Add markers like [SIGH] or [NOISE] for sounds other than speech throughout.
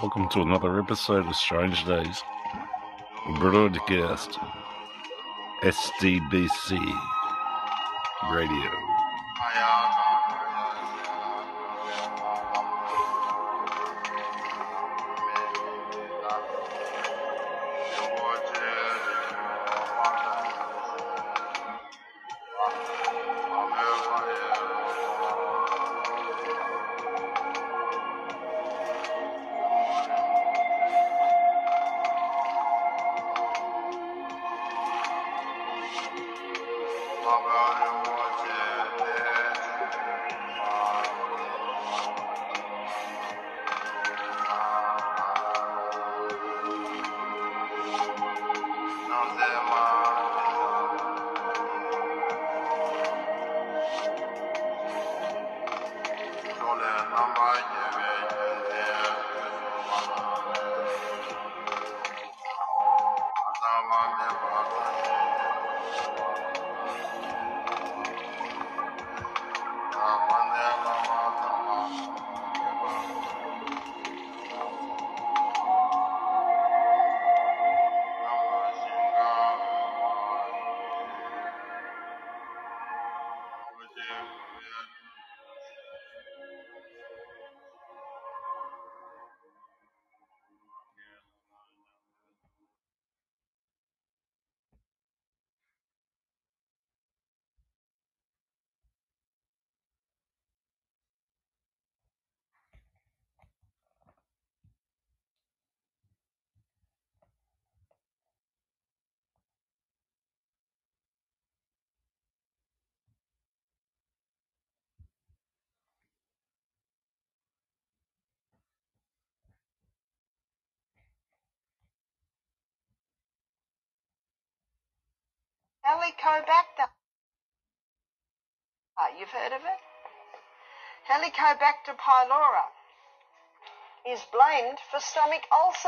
Welcome to another episode of Strange Days. Broadcast. SDBC Radio.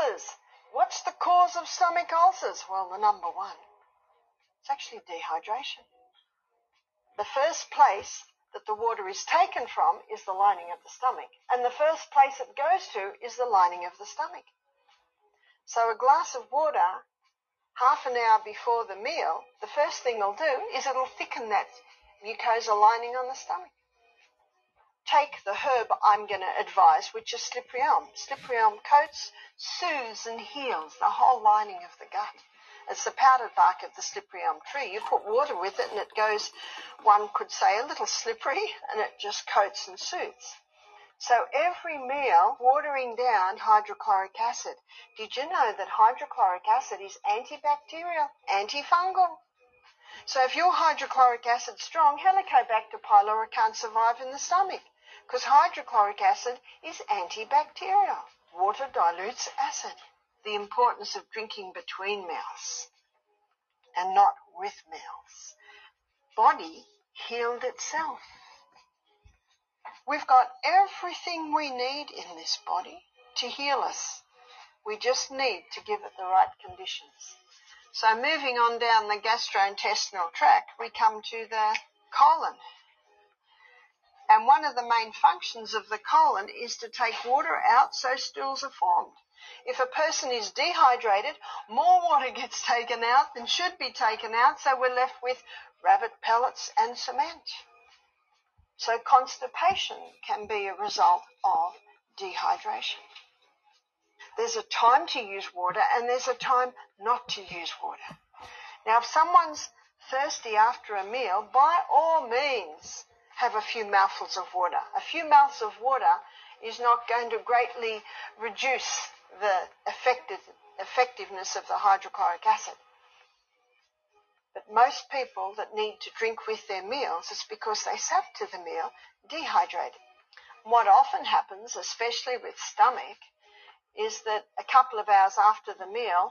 Ulcers. What's the cause of stomach ulcers? Well, the number one. It's actually dehydration. The first place that the water is taken from is the lining of the stomach. And the first place it goes to is the lining of the stomach. So a glass of water half an hour before the meal, the first thing it'll do is it'll thicken that mucosa lining on the stomach. Take the herb I'm going to advise, which is slippery elm. Slippery elm coats, soothes and heals the whole lining of the gut. It's the powdered bark of the slippery elm tree. You put water with it and it goes, one could say, a little slippery and it just coats and soothes. So every meal, watering down hydrochloric acid. Did you know that hydrochloric acid is antibacterial, antifungal? So if your hydrochloric acid's strong, Helicobacter pylori can't survive in the stomach because hydrochloric acid is antibacterial. Water dilutes acid. The importance of drinking between meals and not with meals. Body healed itself. We've got everything we need in this body to heal us. We just need to give it the right conditions. So moving on down the gastrointestinal tract, we come to the colon. And one of the main functions of the colon is to take water out so stools are formed. If a person is dehydrated, more water [LAUGHS] gets taken out than should be taken out, so we're left with rabbit pellets and cement. So constipation can be a result of dehydration. There's a time to use water and there's a time not to use water. Now, if someone's thirsty after a meal, by all means, have a few mouthfuls of water. A few mouths of water is not going to greatly reduce the effective, effectiveness of the hydrochloric acid. But most people that need to drink with their meals is because they sat to the meal dehydrated. What often happens, especially with stomach, is that a couple of hours after the meal,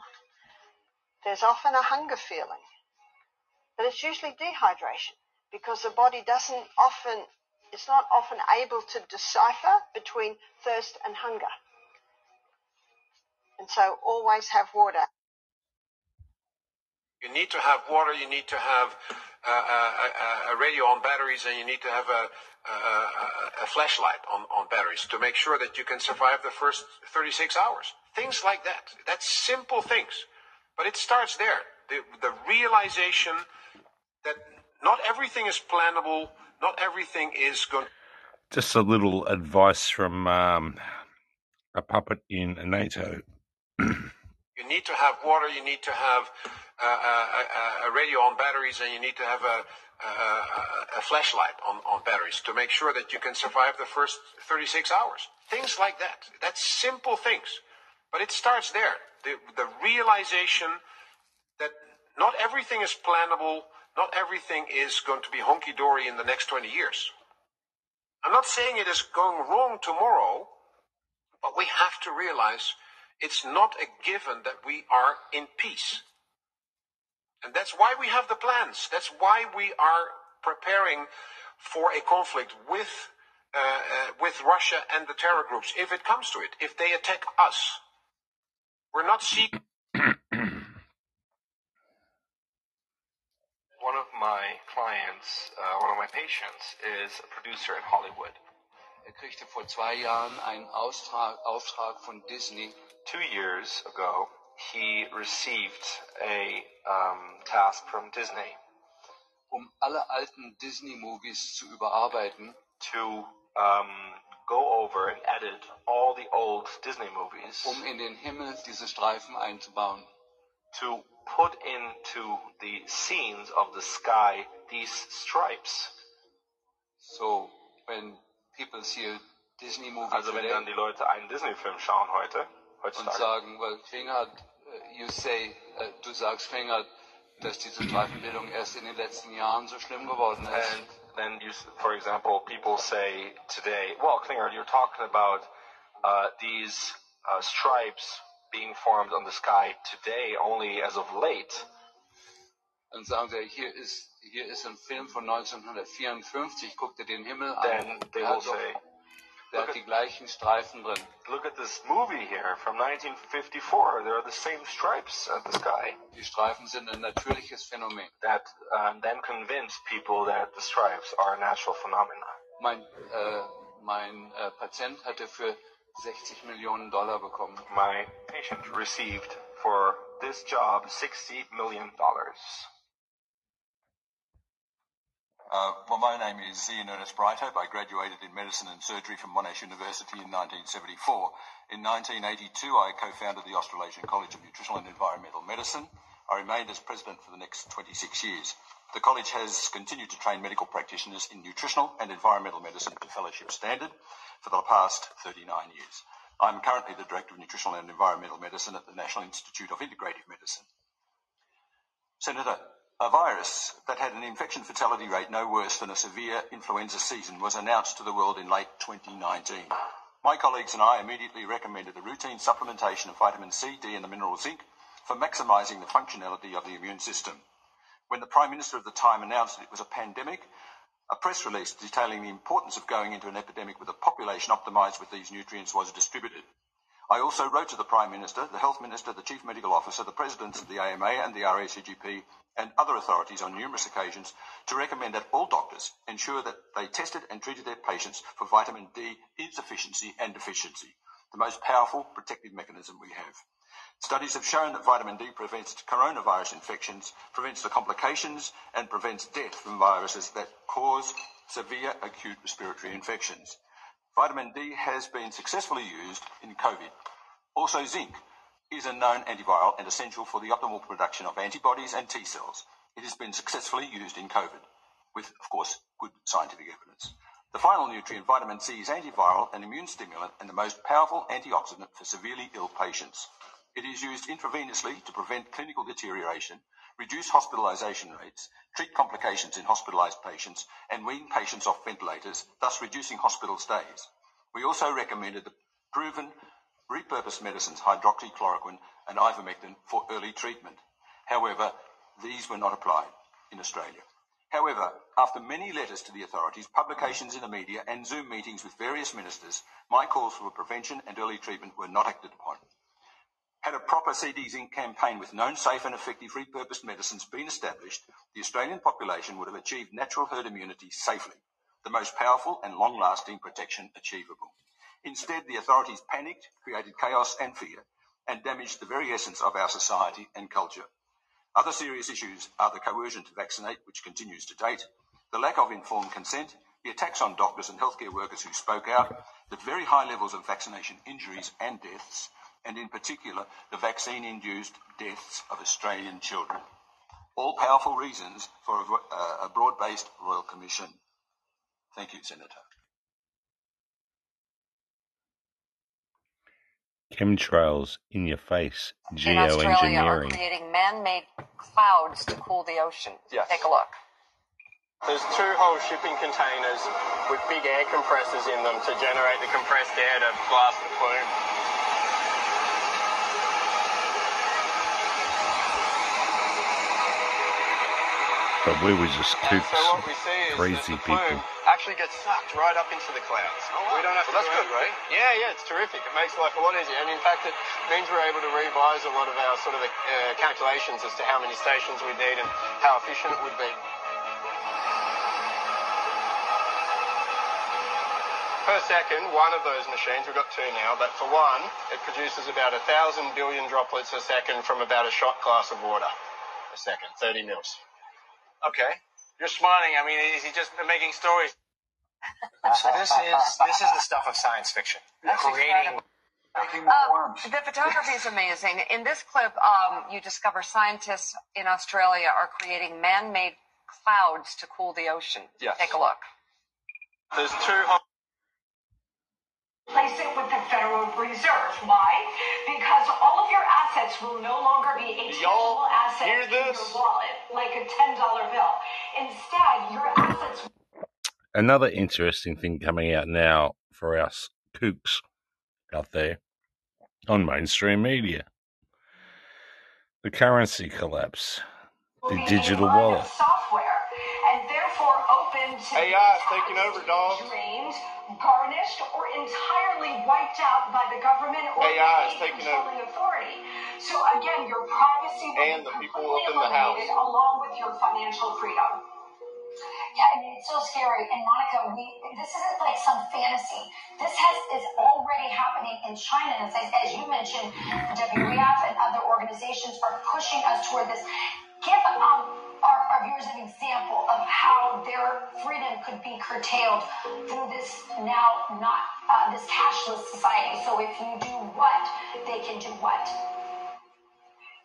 there's often a hunger feeling. But it's usually dehydration because the body doesn't often, it's not often able to decipher between thirst and hunger. And so always have water. You need to have water, you need to have a, a, radio on batteries and you need to have a, a, flashlight on, on batteries to make sure that you can survive the first 36 hours. Things like that. That's simple things. But it starts there. The, the realization that not everything is plannable, not everything is going. Just a little advice from um, a puppet in NATO. [CLEARS THROAT] you need to have water, you need to have uh, a, a, radio on batteries, and you need to have a, a, a flashlight on, on batteries to make sure that you can survive the first 36 hours. Things like that. That's simple things. But it starts there. The, the realization that not everything is plannable, not everything is going to be honky dory in the next 20 years. I'm not saying it is going wrong tomorrow, but we have to realize it's not a given that we are in peace. And that's why we have the plans. That's why we are preparing for a conflict with, uh, uh, with Russia and the terror groups, if it comes to it, if they attack us. We're not seeking. One of my clients, uh, one of my patients, is a producer in Hollywood. Er kriegte vor zwei Jahren einen Auftrag, Auftrag von Disney. Two years ago, he received a um, task from Disney. Um alle alten Disney-Movies zu überarbeiten. To um, go over and edit all the old Disney movies. Um in den Himmel diese Streifen einzubauen. To put into the scenes of the sky these stripes. So, when people see a Disney movie also wenn dann die Leute einen Disney-Film schauen heute, heutzutage. und sagen, well, Klinger, uh, you say, uh, du sagst Klinger, dass diese Streifenbildung erst in den letzten Jahren so schlimm geworden ist. And then you, for example, people say today, well, Klinger, you're talking about uh, these uh, stripes being formed on the sky today only as of late. Dann sagen sie, hier ist, hier ist ein Film von 1954, guck dir den Himmel an. Then they will say, der hat die gleichen Streifen drin. Look at this movie here from 1954. There are the same stripes at the sky. Die Streifen sind ein natürliches Phänomen. That um, then convinced people that the stripes are a natural phenomenon. Mein, äh, mein äh, Patient hatte für 60 Millionen Dollar bekommen. My patient received for this job 60 million dollars. Uh, well, my name is Ian Ernest Brighthope. I graduated in medicine and surgery from Monash University in 1974. In 1982, I co-founded the Australasian College of Nutritional and Environmental Medicine. I remained as president for the next 26 years. The college has continued to train medical practitioners in nutritional and environmental medicine to fellowship standard for the past 39 years. I'm currently the Director of Nutritional and Environmental Medicine at the National Institute of Integrative Medicine. Senator, a virus that had an infection fatality rate no worse than a severe influenza season was announced to the world in late 2019. My colleagues and I immediately recommended the routine supplementation of vitamin C, D, and the mineral zinc for maximising the functionality of the immune system. When the Prime Minister of the time announced that it was a pandemic, a press release detailing the importance of going into an epidemic with a population optimised with these nutrients was distributed. I also wrote to the Prime Minister, the Health Minister, the Chief Medical Officer, the Presidents of the AMA and the RACGP, and other authorities on numerous occasions to recommend that all doctors ensure that they tested and treated their patients for vitamin D insufficiency and deficiency, the most powerful protective mechanism we have. Studies have shown that vitamin D prevents coronavirus infections, prevents the complications, and prevents death from viruses that cause severe acute respiratory infections. Vitamin D has been successfully used in COVID. Also, zinc is a known antiviral and essential for the optimal production of antibodies and T cells. It has been successfully used in COVID, with, of course, good scientific evidence. The final nutrient, vitamin C, is antiviral and immune stimulant and the most powerful antioxidant for severely ill patients. It is used intravenously to prevent clinical deterioration, reduce hospitalization rates, treat complications in hospitalized patients, and wean patients off ventilators, thus reducing hospital stays. We also recommended the proven repurposed medicines hydroxychloroquine and ivermectin for early treatment. However, these were not applied in Australia. However, after many letters to the authorities, publications in the media, and Zoom meetings with various ministers, my calls for prevention and early treatment were not acted upon. Had a proper C, D, zinc campaign with known safe and effective repurposed medicines been established, the Australian population would have achieved natural herd immunity safely, the most powerful and long-lasting protection achievable. Instead, the authorities panicked, created chaos and fear, and damaged the very essence of our society and culture. Other serious issues are the coercion to vaccinate, which continues to date, the lack of informed consent, the attacks on doctors and healthcare workers who spoke out, the very high levels of vaccination injuries and deaths, and in particular, the vaccine-induced deaths of Australian children. All powerful reasons for a, uh, a broad-based Royal Commission. Thank you, Senator. Chemtrails in your face, in Australia are geoengineering. creating man-made clouds to cool the ocean. Yes. Take a look. There's two whole shipping containers with big air compressors in them to generate the compressed air to blast the plume. But we were just And kooks, so what we see is crazy that the plume people. actually gets sucked right up into the clouds. We don't have to Well, do that's good, right? Yeah, yeah, it's terrific. It makes life a lot easier. And in fact, it means we're able to revise a lot of our sort of uh, calculations as to how many stations we need and how efficient it would be. Per second, one of those machines, we've got two now, but for one, it produces about a thousand billion droplets a second from about a shot glass of water a second, 30 mils. Okay. You're smiling. I mean, is he just making stories? So this is this is the stuff of science fiction. That's Creating Making more Uh, worms. the photography is amazing. In this clip, um, you discover scientists in Australia are creating man-made clouds to cool the ocean. Yes. Take a look. There's two whole Place it with the Federal Reserve. Why? Because all of your assets will no longer be a Y'all tangible asset hear in your wallet, like a $10 bill. Instead, your assets Another interesting thing coming out now for us kooks out there on mainstream media. The currency collapse, the digital wallet. software, and therefore open to AI is taking over, dog. drained, garnished, or entirely wiped out by the government or AI is taking controlling authority. So again, your privacy will And be the people up in the house. along with your financial freedom. Yeah, I mean, it's so scary. And Monica, we this isn't like some fantasy. This has is already happening in China. And as, as you mentioned, WEF and other organizations are pushing us toward this. Give um, our, our viewers an example of how their freedom could be curtailed through this now not uh, this cashless society. So if you do what, they can do what.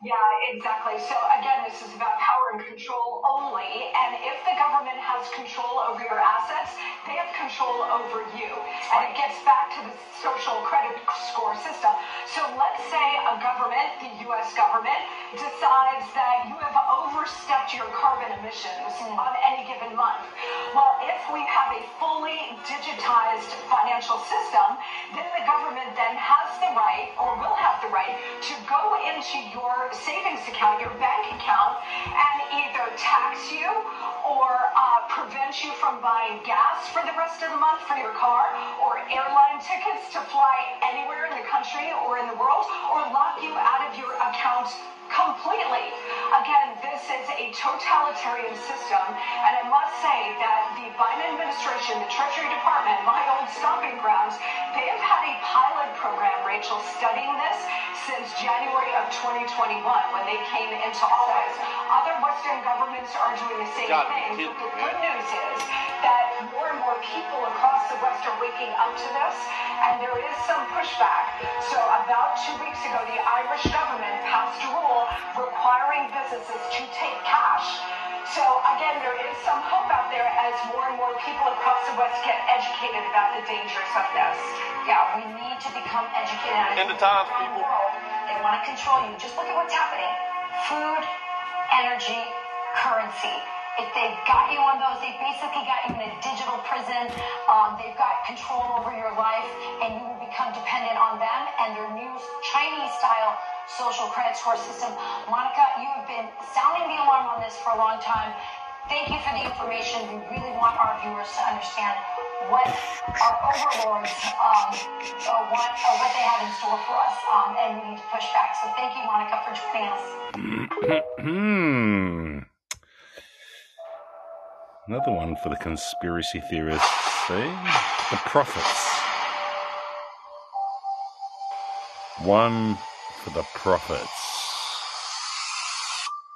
Yeah, exactly. So again, this is about power and control only. And if the government has control over your assets, they have control over you. And it gets back to the social credit score system. So let's say a government, the US government, decides that you have overstepped your carbon emissions hmm. on any given month. Well, if we have a fully digitized financial system, then the government then has the right or will have the right to go into your savings account, your bank account, and either tax you or uh, prevent you from buying gas for the rest of the month for your car, or airline tickets to fly anywhere in the country or in the world, or lock you out of your account completely. Again, this is a totalitarian system, and I must say that the Biden administration, the Treasury Department, my old stomping grounds, they have had a pilot program, Rachel, studying this since January of 2021 when they came into office. Other Western governments are doing the same thing. But the good news is that more and more people across the West are waking up to this, and there is some pushback. So about two weeks ago, the Irish government passed a rule requiring businesses to take cash. So again, there is some hope out there as more and more people across the West get educated about the dangers of this. Yeah, we need to become educated. In the times, people. world, They want to control you. Just look at what's happening. Food, energy, currency. If they've got you on those, they've basically got you in a digital prison. Um, they've got control over your life, and you will become dependent on them and their new Chinese-style social credit score system. Monica, you have been sounding the alarm on this for a long time. Thank you for the information. We really want our viewers to understand what our overlords um, uh, want, uh, what they have in store for us, um, and we need to push back. So thank you, Monica, for joining us. Another one for the conspiracy theorists. See? The prophets. One for the prophets.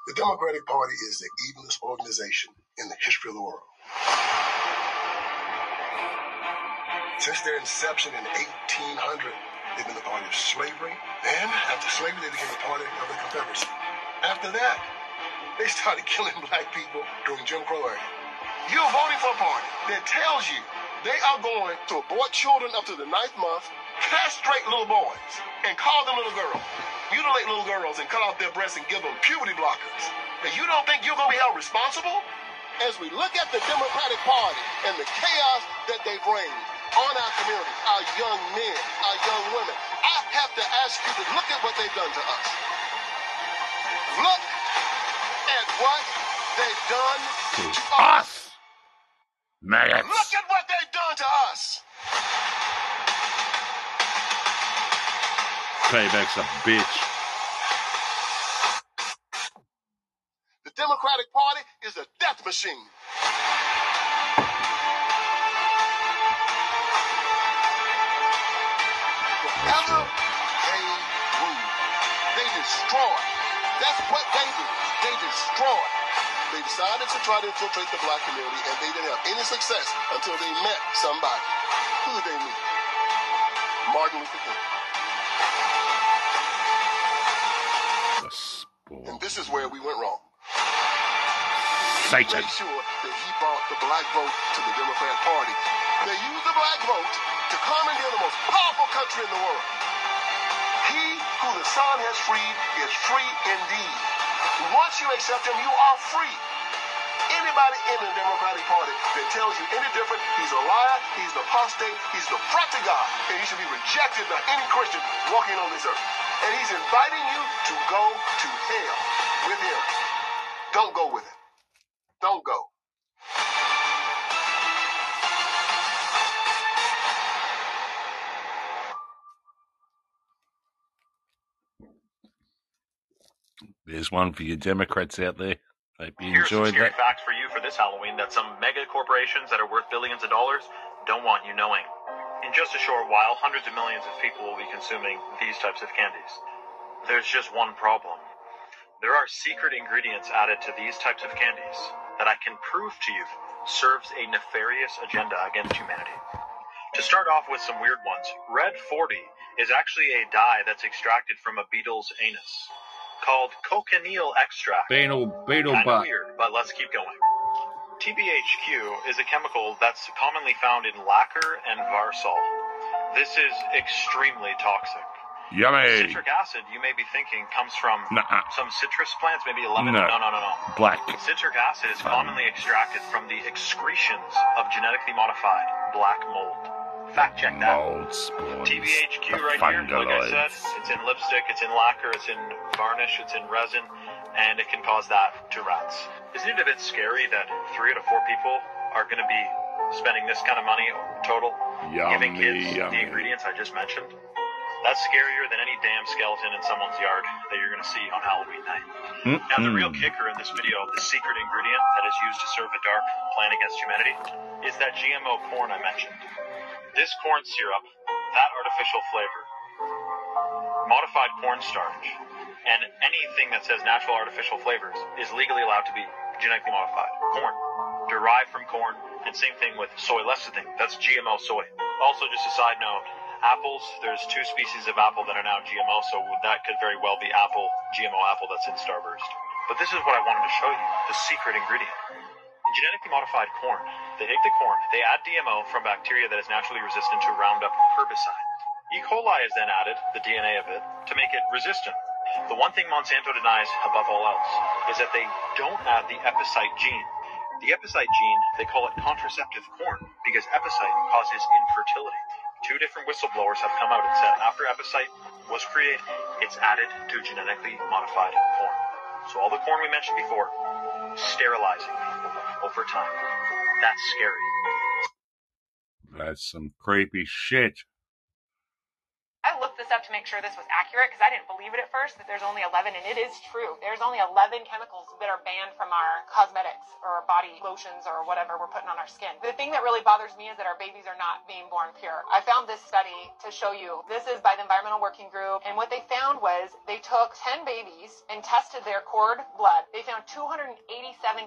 The Democratic Party is the evilest organization in the history of the world. Since their inception in 1800, they've been the party of slavery. Then, after slavery, they became the party of the Confederacy. After that, they started [LAUGHS] killing black people during Jim Crow era. You're voting for a party that tells you they are going to abort children up to the ninth month, castrate little boys, and call them little girls, mutilate little girls and cut off their breasts and give them puberty blockers. And you don't think you're going to be held responsible? As we look at the Democratic Party and the chaos that they bring on our community, our young men, our young women, I have to ask you to look at what they've done to us. Look at what they've done to us. Maggots. Look at what they've done to us. Payback's a bitch. The Democratic Party is a death machine. Wherever they rule, they destroy. That's what they do. They destroy. They decided to try to infiltrate the black community, and they didn't have any success until they met somebody. Who did they meet? Martin Luther King. And this is where we went wrong. Satan. Make sure that he brought the black vote to the Democrat Party. They used the black vote to commandeer the most powerful country in the world. He who the Son has freed is free indeed. Once you accept him, you are free. Anybody in the Democratic Party that tells you any different, he's a liar, he's the apostate, he's the front to God, and he should be rejected by any Christian walking on this earth. And he's inviting you to go to hell with him. Don't go with him. One for you Democrats out there. Hope you Here's some enjoyed scary that. facts for you for this Halloween that some mega corporations that are worth billions of dollars don't want you knowing. In just a short while, hundreds of millions of people will be consuming these types of candies. There's just one problem. There are secret ingredients added to these types of candies that I can prove to you serves a nefarious agenda against humanity. To start off with some weird ones, Red 40 is actually a dye that's extracted from a beetle's anus called cochineal extract. Beetle, beetle Kinda weird, but let's keep going. TBHQ is a chemical that's commonly found in lacquer and Varsol. This is extremely toxic. Yummy. Citric acid, you may be thinking, comes from Nuh-uh. some citrus plants, maybe a lemon. No. no, no, no. no. Black. Citric acid is um. commonly extracted from the excretions of genetically modified black mold. Fact check that. Mold spores. TBHQ The right here, like I said, it's in lipstick, it's in lacquer, it's in varnish, it's in resin, and it can cause that to rats. Isn't it a bit scary that three out of four people are going to be spending this kind of money total giving kids Yummy, the ingredients I just mentioned? That's scarier than any damn skeleton in someone's yard that you're going to see on Halloween night. Now, the real kicker in this video, the secret ingredient that is used to serve a dark plan against humanity, is that GMO corn I mentioned. This corn syrup, that artificial flavor, modified cornstarch, and anything that says natural artificial flavors is legally allowed to be genetically modified. Corn, derived from corn, and same thing with soy lecithin. That's GMO soy. Also, just a side note, apples, there's two species of apple that are now GMO, so that could very well be apple, GMO apple that's in Starburst. But this is what I wanted to show you, the secret ingredient. In genetically modified corn, they take the corn, they add DMO from bacteria that is naturally resistant to Roundup herbicide. E. coli is then added, the DNA of it, to make it resistant. The one thing Monsanto denies above all else is that they don't add the Epicyte gene. The Epicyte gene, they call it contraceptive corn because Epicyte causes infertility. Two different whistleblowers have come out and said after Epicyte was created, it's added to genetically modified corn. So all the corn we mentioned before, sterilizing people. Over time. That's scary. That's some creepy shit. I looked this up to make sure this was accurate because I didn't believe it at first that there's only 11, and it is true. There's only 11 chemicals that are banned from our cosmetics or body lotions or whatever we're putting on our skin. The thing that really bothers me is that our babies are not being born pure. I found this study to show you. This is by the Environmental Working Group, and what they found was they took 10 babies and tested their cord blood. They found 287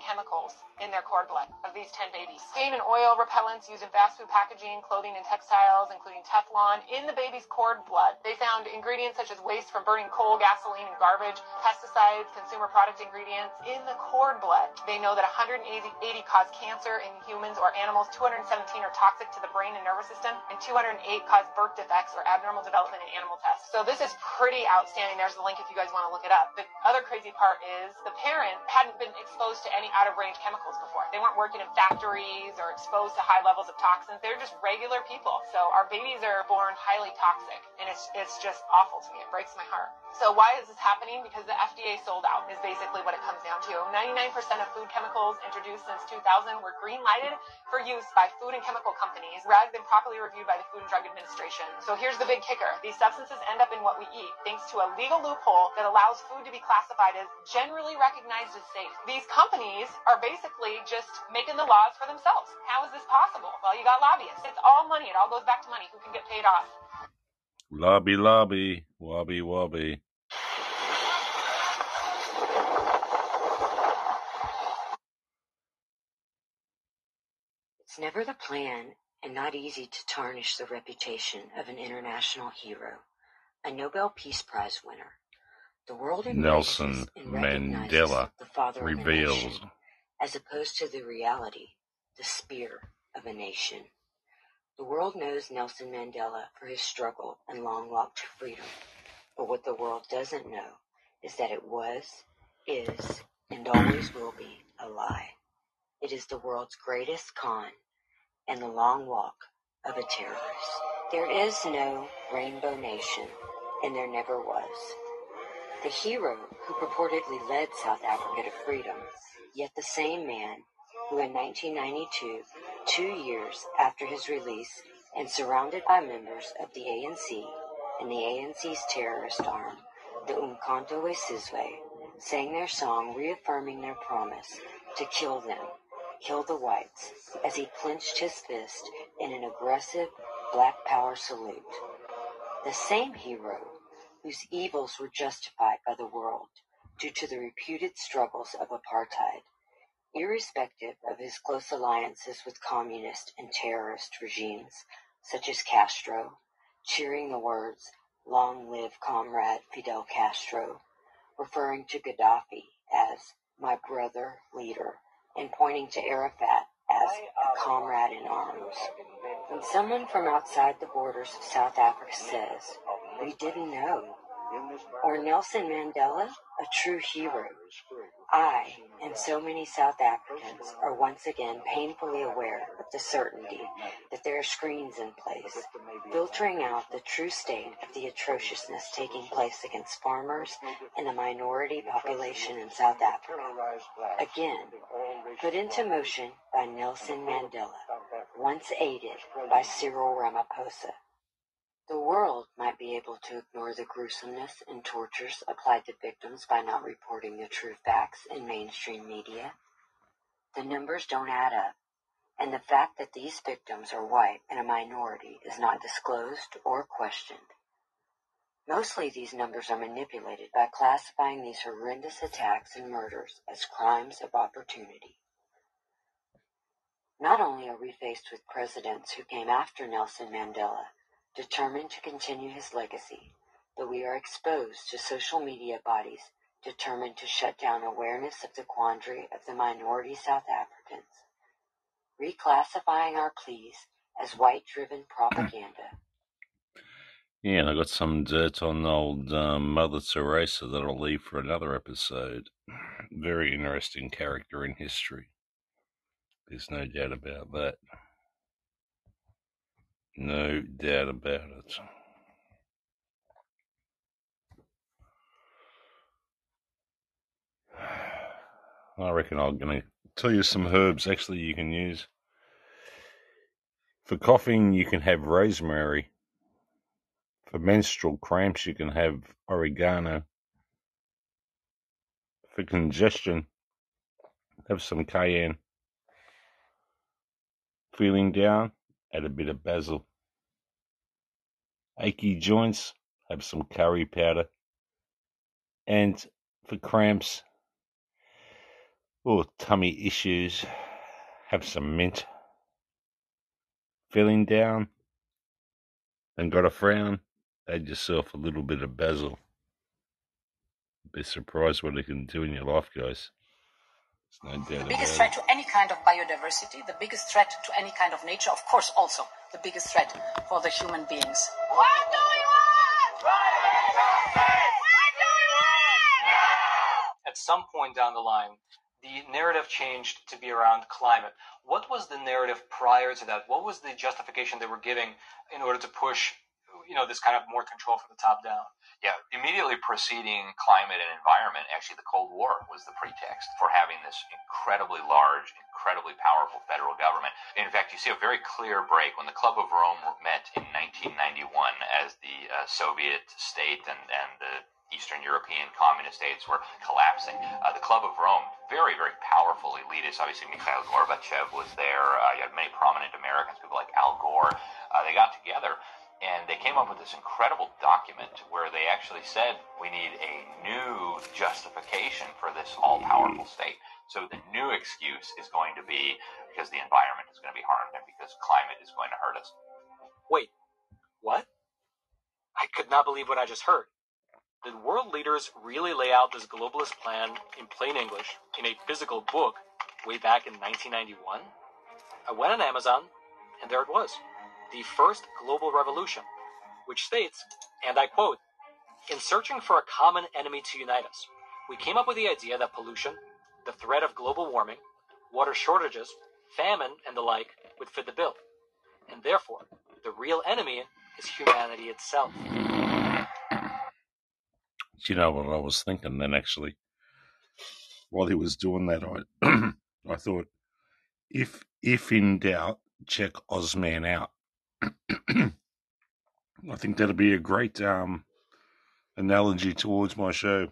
chemicals in their cord blood of these 10 babies. Stain and oil repellents used in fast food packaging, clothing, and textiles, including Teflon, in the baby's cord blood. They found ingredients such as waste from burning coal, gasoline, and garbage, pesticides, consumer product ingredients in the cord blood. They know that 180 cause cancer in humans or animals, 217 are toxic to the brain and nervous system, and 208 cause birth defects or abnormal development in animal tests. So this is pretty outstanding. There's the link if you guys want to look it up. The other crazy part is the parent hadn't been exposed to any out of range chemicals before. They weren't working in factories or exposed to high levels of toxins. They're just regular people. So our babies are born highly toxic, and it's it's just awful to me. It breaks my heart. So why is this happening? Because the FDA sold out is basically what it comes down to. 99% of food chemicals introduced since 2000 were green lighted for use by food and chemical companies rather than properly reviewed by the Food and Drug Administration. So here's the big kicker. These substances end up in what we eat thanks to a legal loophole that allows food to be classified as generally recognized as safe. These companies are basically just making the laws for themselves. How is this possible? Well, you got lobbyists. It's all money. It all goes back to money. Who can get paid off? Lobby, lobby, wobby, wobby. It's never the plan and not easy to tarnish the reputation of an international hero, a Nobel Peace Prize winner. The world Nelson and Mandela the father of a reveals as opposed to the reality, the spear of a nation. The world knows Nelson Mandela for his struggle and long walk to freedom. But what the world doesn't know is that it was, is, and always will be a lie. It is the world's greatest con and the long walk of a terrorist. There is no rainbow nation, and there never was. The hero who purportedly led South Africa to freedom, yet the same man who in 1992, two years after his release and surrounded by members of the ANC and the ANC's terrorist arm, the Umkhonto we Sizwe, sang their song reaffirming their promise to kill them, kill the whites, as he clenched his fist in an aggressive black power salute. The same hero whose evils were justified by the world due to the reputed struggles of apartheid, irrespective of his close alliances with communist and terrorist regimes such as Castro, cheering the words, Long live Comrade Fidel Castro, referring to Gaddafi as my brother leader, and pointing to Arafat as a comrade in arms. When someone from outside the borders of South Africa says, We didn't know, or Nelson Mandela, a true hero, I and so many South Africans are once again painfully aware of the certainty that there are screens in place, filtering out the true state of the atrociousness taking place against farmers and the minority population in South Africa. Again, put into motion by Nelson Mandela, once aided by Cyril Ramaphosa. The world might be able to ignore the gruesomeness and tortures applied to victims by not reporting the true facts in mainstream media. The numbers don't add up, and the fact that these victims are white and a minority is not disclosed or questioned. Mostly these numbers are manipulated by classifying these horrendous attacks and murders as crimes of opportunity. Not only are we faced with presidents who came after Nelson Mandela, determined to continue his legacy, but we are exposed to social media bodies determined to shut down awareness of the quandary of the minority South Africans, reclassifying our pleas as white driven propaganda. Yeah, and I got some dirt on old um, Mother Teresa that I'll leave for another episode. Very interesting character in history. There's no doubt about that. No doubt about it. I reckon I'm going to tell you some herbs actually you can use. For coughing, you can have rosemary. For menstrual cramps, you can have oregano. For congestion, have some cayenne. Feeling down, add a bit of basil. Achy joints, have some curry powder. And for cramps or tummy issues, have some mint. Feeling down and got a frown, add yourself a little bit of basil. Be surprised what it can do in your life, guys. There's no doubt The biggest threat to any kind of biodiversity, the biggest threat to any kind of nature, of course, also the biggest threat for the human beings. What do we want? At some point down the line, the narrative changed to be around climate. What was the narrative prior to that? What was the justification they were giving in order to push, you know, this kind of more control from the top down? Yeah, immediately preceding climate and environment, actually, the Cold War was the pretext for having this incredibly large, incredibly powerful federal government. In fact, you see a very clear break when the Club of Rome met in 1991 as the uh, Soviet state and, and the Eastern European communist states were collapsing. Uh, the Club of Rome, very, very powerful elitists. Obviously, Mikhail Gorbachev was there. Uh, you had many prominent Americans, people like Al Gore. Uh, they got together and they came up with this incredible document where they actually said we need a new justification for this all-powerful state. So the new excuse is going to be because the environment is going to be harmed and because climate is going to hurt us. Wait, what? I could not believe what I just heard. Did world leaders really lay out this globalist plan in plain English in a physical book way back in 1991? I went on Amazon, and there it was the first global revolution, which states, and I quote, in searching for a common enemy to unite us, we came up with the idea that pollution, the threat of global warming, water shortages, famine, and the like would fit the bill. And therefore, the real enemy is humanity itself. Do you know what I was thinking then, actually? While he was doing that, I, [CLEARS THROAT] I thought, if if in doubt, check Ozman out. [CLEARS THROAT] I think that'll be a great um, analogy towards my show.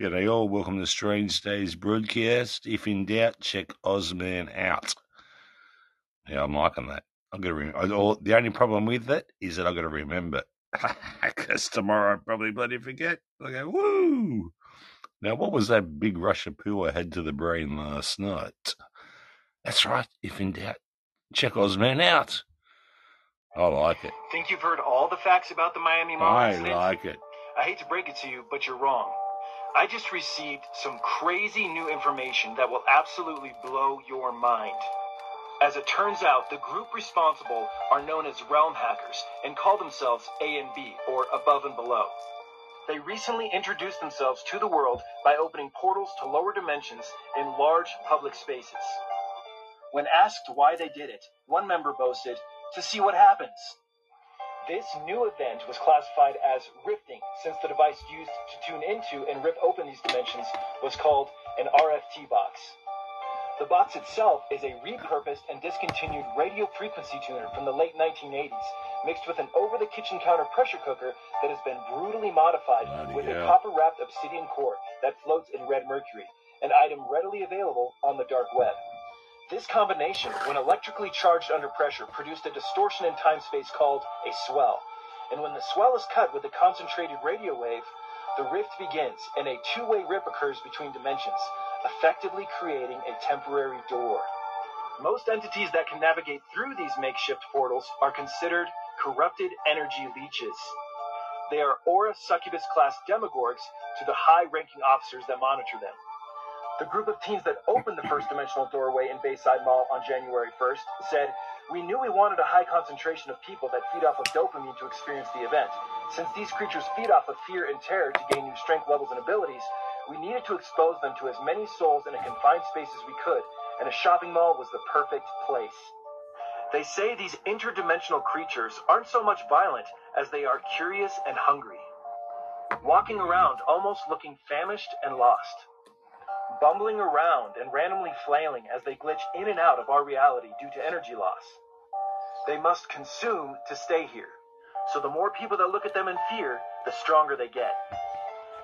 G'day all, welcome to Strange Days broadcast. If in doubt, check Ozman out. Yeah, I'm liking that. Got to remember. I, all, the only problem with that is that I've got to remember. [LAUGHS] Because tomorrow I'll probably bloody forget. I go, woo! Now, what was that big rush of poo I had to the brain last night? That's right. If in doubt, check Ozman out. I like it. Think you've heard all the facts about the Miami Mall I incident? like it. I hate to break it to you, but you're wrong. I just received some crazy new information that will absolutely blow your mind. As it turns out, the group responsible are known as realm hackers and call themselves A and B, or above and below. They recently introduced themselves to the world by opening portals to lower dimensions in large public spaces. When asked why they did it, one member boasted, to see what happens. This new event was classified as rifting since the device used to tune into and rip open these dimensions was called an RFT box. The box itself is a repurposed and discontinued radio frequency tuner from the late 1980s, mixed with an over the kitchen counter pressure cooker that has been brutally modified with a copper wrapped obsidian core that floats in red mercury, an item readily available on the dark web. This combination, when electrically charged under pressure, produced a distortion in time space called a swell. And when the swell is cut with a concentrated radio wave, the rift begins and a two way rip occurs between dimensions, effectively creating a temporary door. Most entities that can navigate through these makeshift portals are considered corrupted energy leeches. They are Aura Succubus class demogorgs to the high ranking officers that monitor them. The group of teens that opened the first dimensional doorway in Bayside Mall on January 1st said, We knew we wanted a high concentration of people that feed off of dopamine to experience the event. Since these creatures feed off of fear and terror to gain new strength levels and abilities, we needed to expose them to as many souls in a confined space as we could, and a shopping mall was the perfect place. They say these interdimensional creatures aren't so much violent as they are curious and hungry, walking around almost looking famished and lost. Bumbling around and randomly flailing as they glitch in and out of our reality due to energy loss. They must consume to stay here. So the more people that look at them in fear, the stronger they get.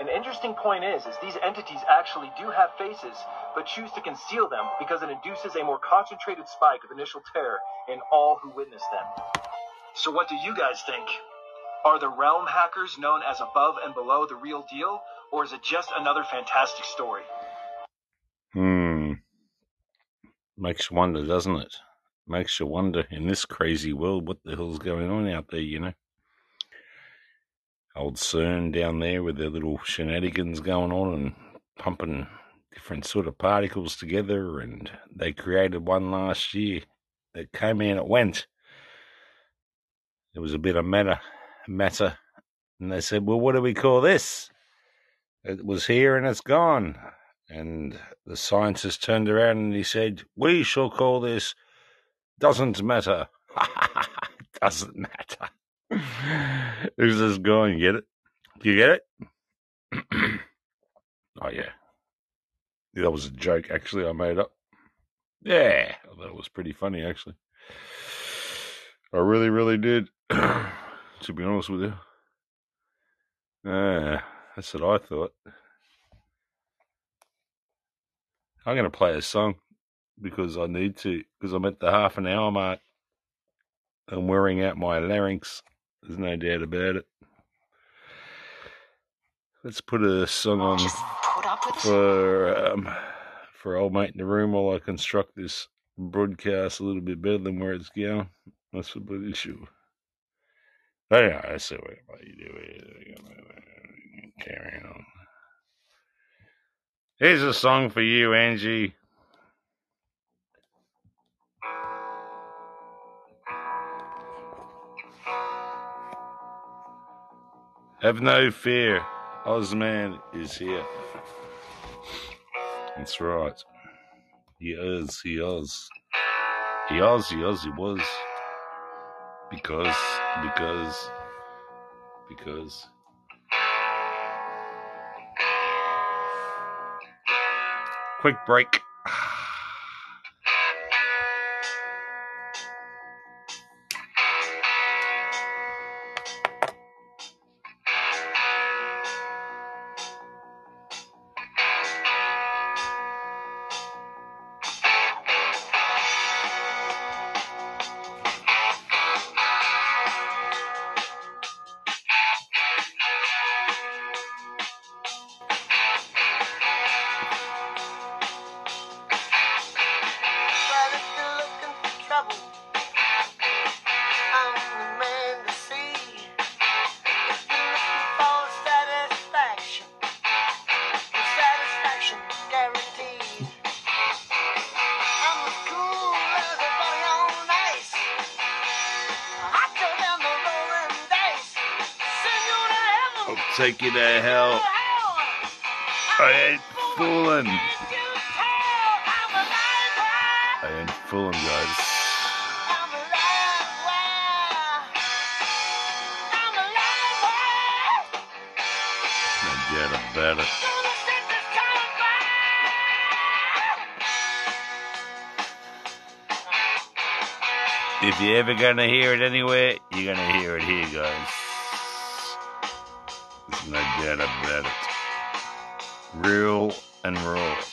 An interesting point is, is these entities actually do have faces, but choose to conceal them because it induces a more concentrated spike of initial terror in all who witness them. So what do you guys think? Are the realm hackers known as above and below the real deal, or is it just another fantastic story? Hmm. Makes you wonder, doesn't it? Makes you wonder in this crazy world what the hell's going on out there, you know? Old CERN down there with their little shenanigans going on and pumping different sort of particles together, and they created one last year that came in, it went. There was a bit of matter, matter, and they said, "Well, what do we call this?" It was here and it's gone. And the scientist turned around and he said, "We shall call this doesn't matter. [LAUGHS] doesn't matter." [LAUGHS] Who's this going? Get it? Do you get it? [CLEARS THROAT] oh yeah, that was a joke. Actually, I made up. Yeah, that was pretty funny. Actually, I really, really did. [CLEARS THROAT] to be honest with you, yeah, that's what I thought. I'm going to play a song because I need to, because I'm at the half an hour mark. I'm wearing out my larynx. There's no doubt about it. Let's put a song on for um, for old mate in the room while I construct this broadcast a little bit better than where it's going. That's a bit issue. Anyway, I see what you do. Carry on. Here's a song for you, Angie. Have no fear, Ozman is here. That's right. He is, he is. He is, he is, he was. Because, because, because. Quick break. I ain't fooling. I ain't fooling, guys. Forget about it. If you're ever gonna hear it anywhere, you're gonna hear it here, guys. There's no doubt about it. Real and raw.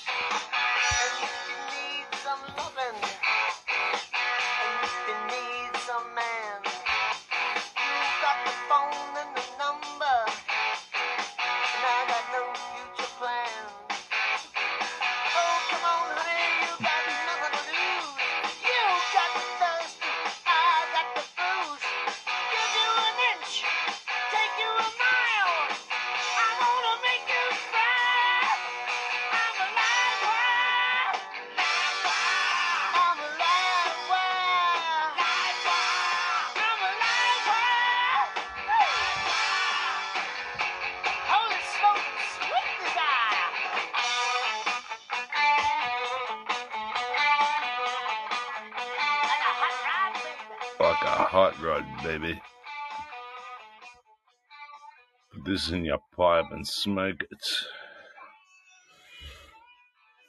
This in your pipe and smoke it.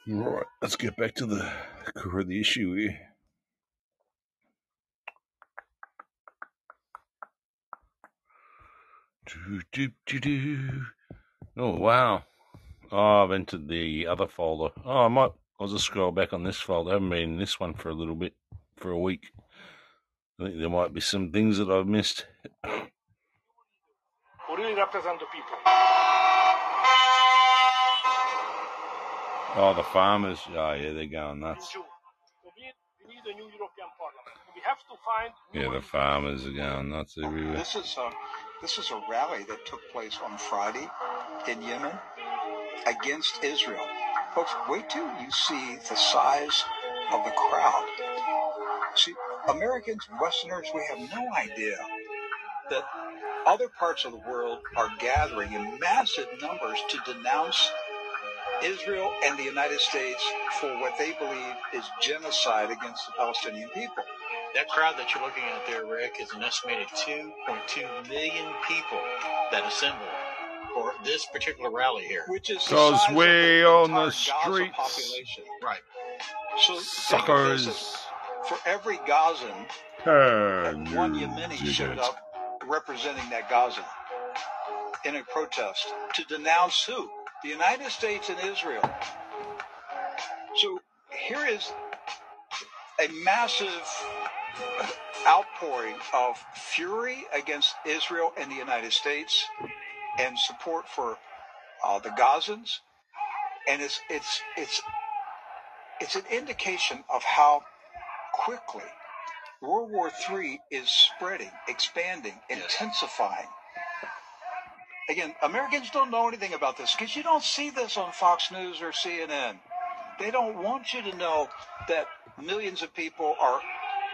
Right, let's get back to the core of the issue here. Oh, wow. Oh, I've entered the other folder. Oh, I might. I'll just scroll back on this folder. I haven't been in this one for a little bit, for a week. I think there might be some things that I've missed. Who really represent the people. Oh, the farmers. Oh, yeah, they're going nuts. So we, we need a new European Parliament. We have to find. Yeah, the farmers are going nuts everywhere. This is a this is a rally that took place on Friday in Yemen against Israel. Folks, wait till you see the size of the crowd. See, Americans, Westerners, we have no idea that other parts of the world are gathering in massive numbers to denounce Israel and the United States for what they believe is genocide against the Palestinian people. That crowd that you're looking at there, Rick, is an estimated 2.2 million people that assembled for this particular rally here. Which is Because we on the streets. population. Right. So think of this Suckers. for every Gazan, Turn one Yemeni showed up representing that Gaza in a protest to denounce who? The United States and Israel. So here is a massive outpouring of fury against Israel and the United States and support for uh, the Gazans. And it's, it's, it's, it's an indication of how quickly World War III is spreading, expanding, intensifying. Again, Americans don't know anything about this because you don't see this on Fox News or CNN. They don't want you to know that millions of people are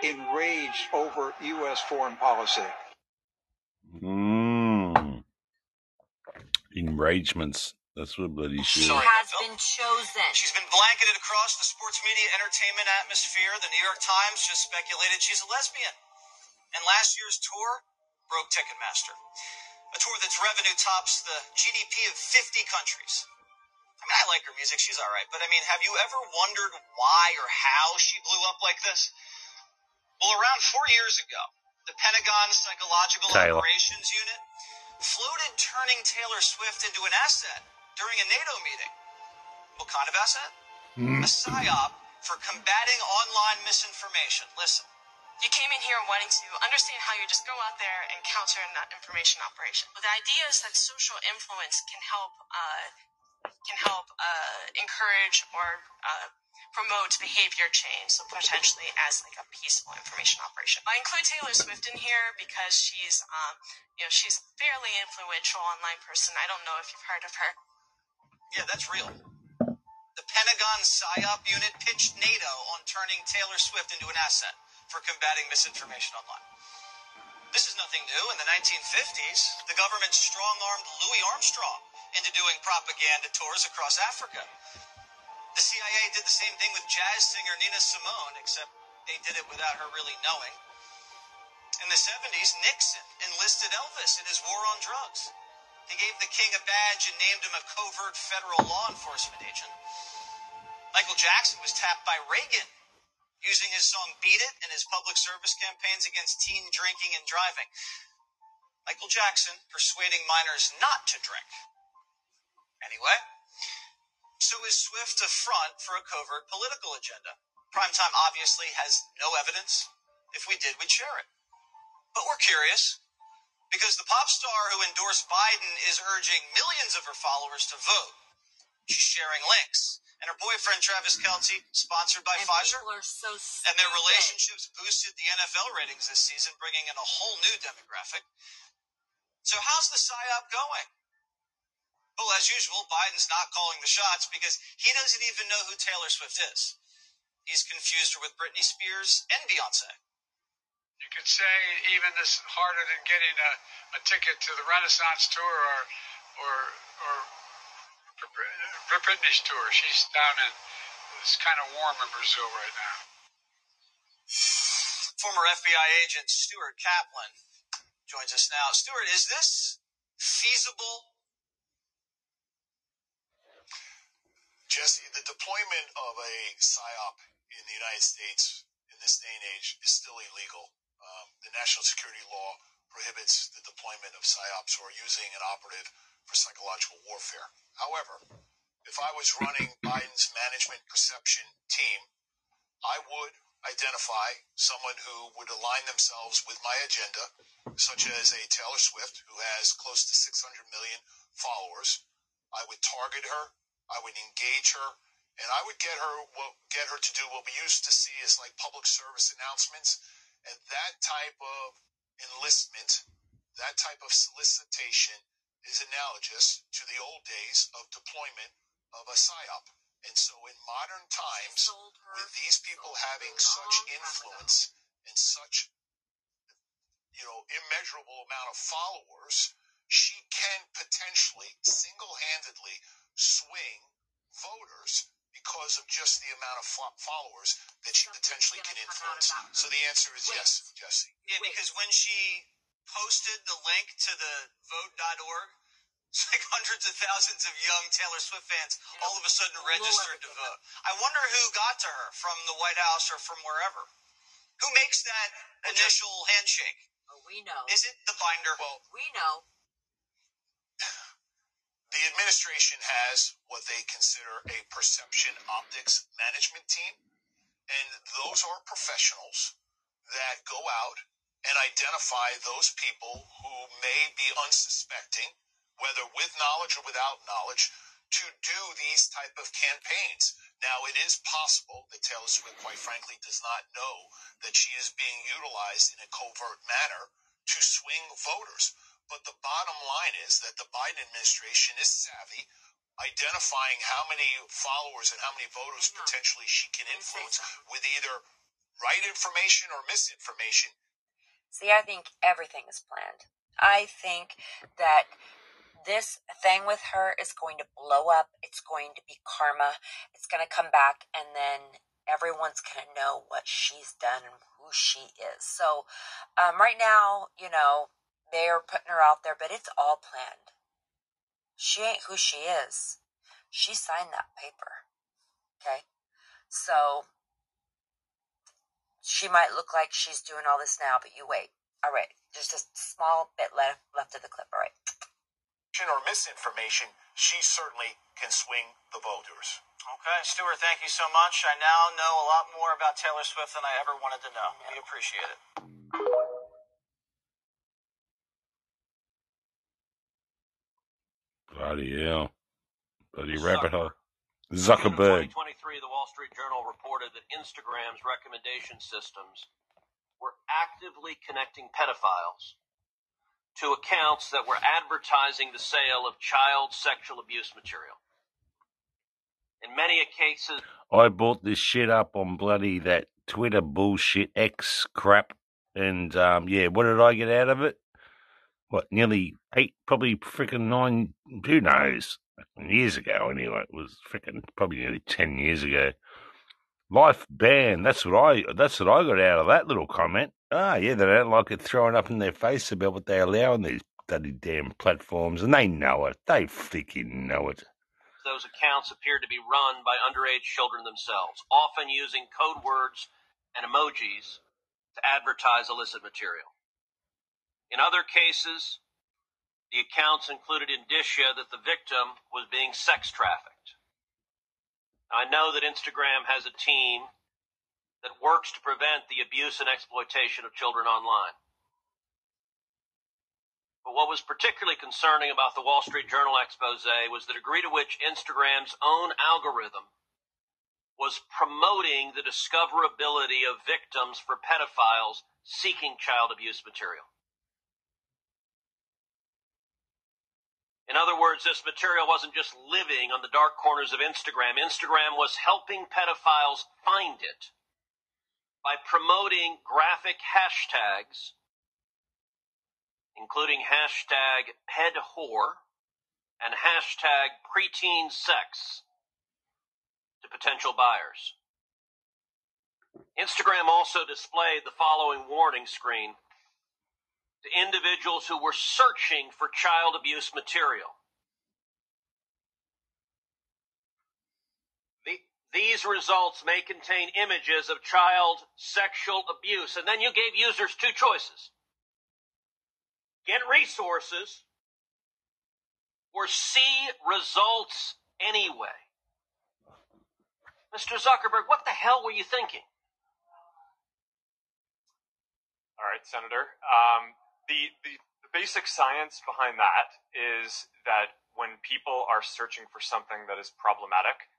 enraged over U.S. foreign policy. Mmm. Enragements. That's what bloody shit. is. has been chosen. She's been blanketed across the sports media entertainment atmosphere. The New York Times just speculated she's a lesbian. And last year's tour broke Ticketmaster. A tour that's revenue tops the GDP of 50 countries. I mean, I like her music. She's all right. But I mean, have you ever wondered why or how she blew up like this? Well, around four years ago, the Pentagon's Psychological Taylor. Operations Unit floated turning Taylor Swift into an asset during a NATO meeting. What kind of asset? Hmm. A psyop for combating online misinformation. Listen. You came in here wanting to understand how you just go out there and counter an information operation. But the idea is that social influence can help uh, can help uh, encourage or uh, promote behavior change. So potentially as like a peaceful information operation. I include Taylor Swift in here because she's um, you know she's a fairly influential online person. I don't know if you've heard of her. Yeah, that's real. The Pentagon PSYOP unit pitched NATO on turning Taylor Swift into an asset for combating misinformation online. This is nothing new. In the 1950s, the government strong armed Louis Armstrong into doing propaganda tours across Africa. The CIA did the same thing with jazz singer Nina Simone, except they did it without her really knowing. In the 70s, Nixon enlisted Elvis in his war on drugs. He gave the king a badge and named him a covert federal law enforcement agent. Michael Jackson was tapped by Reagan using his song Beat It in his public service campaigns against teen drinking and driving. Michael Jackson persuading minors not to drink. Anyway, so is Swift a front for a covert political agenda? Primetime obviously has no evidence. If we did, we'd share it. But we're curious because the pop star who endorsed Biden is urging millions of her followers to vote. She's sharing links. And her boyfriend, Travis Kelce, sponsored by And Pfizer. so And their relationships boosted the NFL ratings this season, bringing in a whole new demographic. So, how's the PSYOP going? Well, as usual, Biden's not calling the shots because he doesn't even know who Taylor Swift is. He's confused her with Britney Spears and Beyonce. You could say even this harder than getting a, a ticket to the Renaissance tour or or or Britney's tour. She's down in it's kind of warm in Brazil right now. Former FBI agent Stuart Kaplan joins us now. Stuart, is this feasible? Jesse, the deployment of a PSYOP in the United States in this day and age is still illegal. Um, the national security law prohibits the deployment of PSYOPs or using an operative for psychological warfare. However, if I was running Biden's management perception team, I would identify someone who would align themselves with my agenda, such as a Taylor Swift who has close to 600 million followers. I would target her I would engage her, and I would get her get her to do what we used to see as like public service announcements, and that type of enlistment, that type of solicitation is analogous to the old days of deployment of a psyop. And so in modern times, with these people having such influence and such you know immeasurable amount of followers, she can potentially single-handedly swing voters because of just the amount of followers that she potentially can influence. So the answer is yes, Jesse. Yeah, because when she posted the link to the vote.org, [LAUGHS] it's like hundreds of thousands of young Taylor Swift fans all of a sudden registered to vote. I wonder who got to her from the White House or from wherever. Who makes that initial handshake? Oh, we know. Is it the binder? Well, we know. The administration has what they consider a perception optics management team, and those are professionals that go out and identify those people who may be unsuspecting, whether with knowledge or without knowledge, to do these type of campaigns. Now, it is possible that Taylor Swift, quite frankly, does not know that she is being utilized in a covert manner to swing voters. But the bottom line is that the Biden administration is savvy, identifying how many followers and how many voters potentially she can influence with either right information or misinformation. See, I think everything is planned. I think that this thing with her is going to blow up. It's going to be karma. It's going to come back, and then everyone's going to know what she's done and who she is. So, um, right now, you know, they are putting her out there, but it's all planned. She ain't who she is. She signed that paper. Okay? So she might look like she's doing all this now, but you wait. All right. There's just a small bit left left of the clip. All right. Or misinformation, she certainly can swing the voters. Okay, Stuart, thank you so much. I now know a lot more about Taylor Swift than I ever wanted to know. We appreciate it. Bloody hell. Bloody rabbit hole. Zuckerberg. In 2023, the Wall Street Journal reported that Instagram's recommendation systems were actively connecting pedophiles to accounts that were advertising the sale of child sexual abuse material. In many cases, I bought this shit up on bloody that Twitter bullshit X crap. And um, yeah, what did I get out of it? What, nearly eight, probably freaking nine, who knows? Years ago, anyway. It was freaking probably nearly 10 years ago. Life ban. That's what I. That's what I got out of that little comment. Ah, yeah, they don't like it thrown up in their face about what they allow on these bloody damn platforms, and they know it. They freaking know it. those accounts appeared to be run by underage children themselves, often using code words and emojis to advertise illicit material. In other cases, the accounts included indicia that the victim was being sex trafficked. I know that Instagram has a team that works to prevent the abuse and exploitation of children online. But what was particularly concerning about the Wall Street Journal expose was the degree to which Instagram's own algorithm was promoting the discoverability of victims for pedophiles seeking child abuse material. In other words, this material wasn't just living on the dark corners of Instagram. Instagram was helping pedophiles find it by promoting graphic hashtags, including hashtag pedwhore and hashtag preteen sex to potential buyers. Instagram also displayed the following warning screen to individuals who were searching for child abuse material. These results may contain images of child sexual abuse. And then you gave users two choices. Get resources or see results anyway. Mr. Zuckerberg, what the hell were you thinking? All right, Senator. Um, the, the the basic science behind that is that when people are searching for something that is problematic,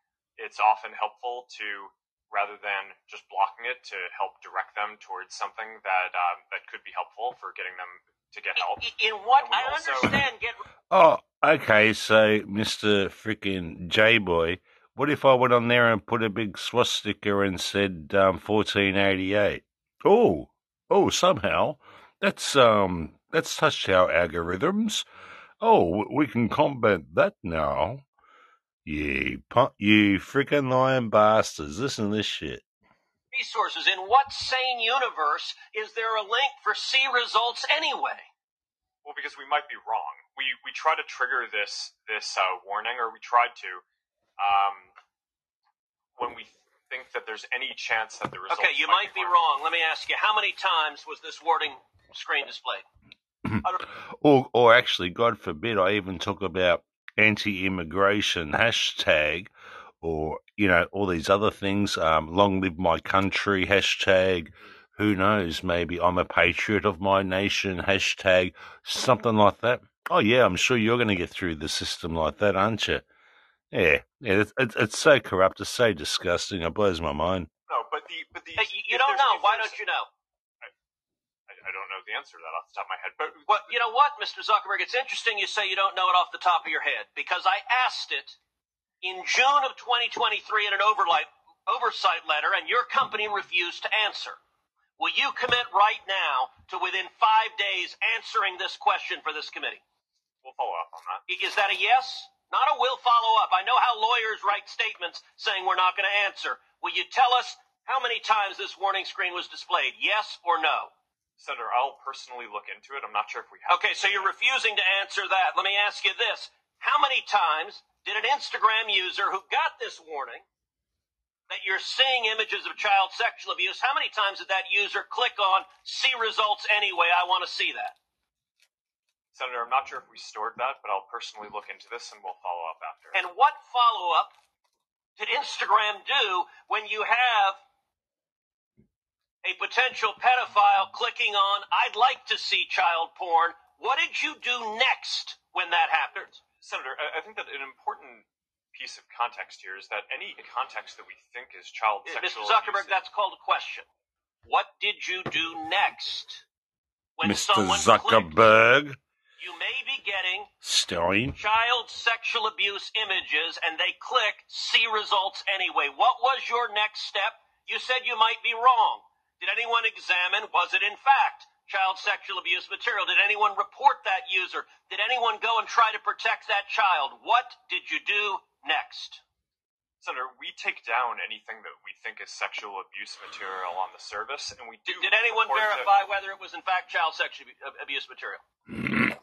it's often helpful to rather than just blocking it to help direct them towards something that um, that could be helpful for getting them to get help. In what I also- understand, get Oh, okay. So, Mister Frickin' J Boy, what if I went on there and put a big swastika and said um, 1488? Oh, oh, somehow that's um that's touched our algorithms. Oh, we can combat that now. You pu- you frickin' lying bastards! Listen to this shit. resources. In what sane universe is there a link for see results anyway? Well, because we might be wrong. We we try to trigger this this uh, warning, or we tried to, um, when we think that there's any chance that the results. Okay, you might be wrong. Let me ask you, how many times was this wording screen displayed? [CLEARS THROAT] Or, or actually, God forbid, I even talk about anti-immigration hashtag, or you know, all these other things. Um, long live my country hashtag. Who knows? Maybe I'm a patriot of my nation hashtag. Something like that. Oh yeah, I'm sure you're going to get through the system like that, aren't you? Yeah, yeah. It's, it's, it's so corrupt. It's so disgusting. It blows my mind. No, but the but the Hey, you, you don't know. Why don't you know? I, I don't know the answer to that off the top of my head. But Well, you know what, Mr. Zuckerberg? It's interesting you say you don't know it off the top of your head because I asked it in June of 2023 in an overlight, oversight letter, and your company refused to answer. Will you commit right now to within five days answering this question for this committee? we'll follow up on that. Is that a yes? Not a will follow up. I know how lawyers write statements saying we're not going to answer. Will you tell us how many times this warning screen was displayed? Yes or no? Senator, I'll personally look into it. I'm not sure if we have. Okay, so you're refusing to answer that. Let me ask you this. How many times did an Instagram user who got this warning that you're seeing images of child sexual abuse, how many times did that user click on see results anyway? I want to see that. Senator, I'm not sure if we stored that, but I'll personally look into this and we'll follow up after. And what follow up did Instagram do when you have a potential pedophile clicking on, I'd like to see child porn? What did you do next when that happened? Senator, I, I think that an important piece of context here is that any context that we think is child sexual. Mr. Zuckerberg, abuse, that's called a question. What did you do next? When Mr. someone clicked, Zuckerberg, you may be getting Stein. child sexual abuse images and they click see results anyway. What was your next step? You said you might be wrong. Did anyone examine, was it in fact child sexual abuse material? Did anyone report that user? Did anyone go and try to protect that child? What did you do next? Senator, we take down anything that we think is sexual abuse material on the service, and we do. Did anyone report to- verify whether it was in fact child sexual abuse material? Mm.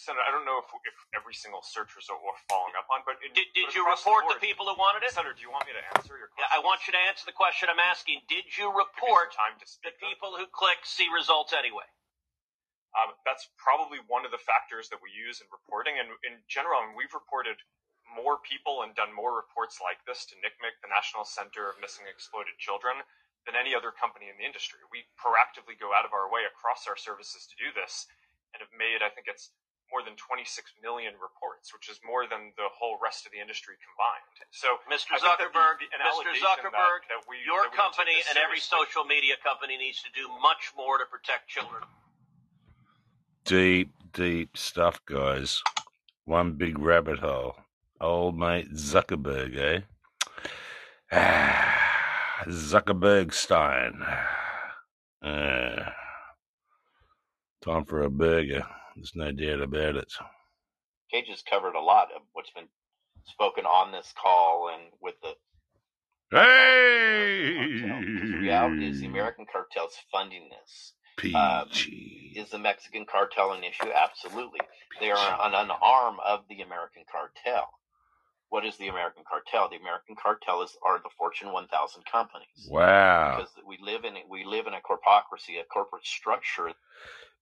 Senator, I don't know if, if every single search result we're following up on, but in, Did, did but you report the board- people who wanted it? Senator, do you want me to answer your question? Yeah, I want you to answer the question I'm asking. Did you report the people who click see results anyway? Um, that's probably one of the factors that we use in reporting. And in general, I mean, we've reported more people and done more reports like this to NCMEC, the National Center of Missing and Exploited Children, than any other company in the industry. We proactively go out of our way across our services to do this and have made, I think it's more than 26 million reports, which is more than the whole rest of the industry combined. So, Mr. I think that the- Zuckerberg, the- Mr. Zuckerberg, that, that we, your that we company this and every social media company needs to do much more to protect children. Deep, deep stuff, guys. One big rabbit hole. Old mate Zuckerberg, eh? [SIGHS] Zuckerberg Stein. [SIGHS] Uh, time for a burger. There's no doubt about it. Cage has covered a lot of what's been spoken on this call and with the Hey! the reality is the American cartel's funding this. PG. Um, is the Mexican cartel an issue? Absolutely. They are an, an arm of the American cartel. What is the American cartel? The American cartel is are the Fortune 1000 companies. Wow. Because we live in we live in a corpocracy, a corporate structure.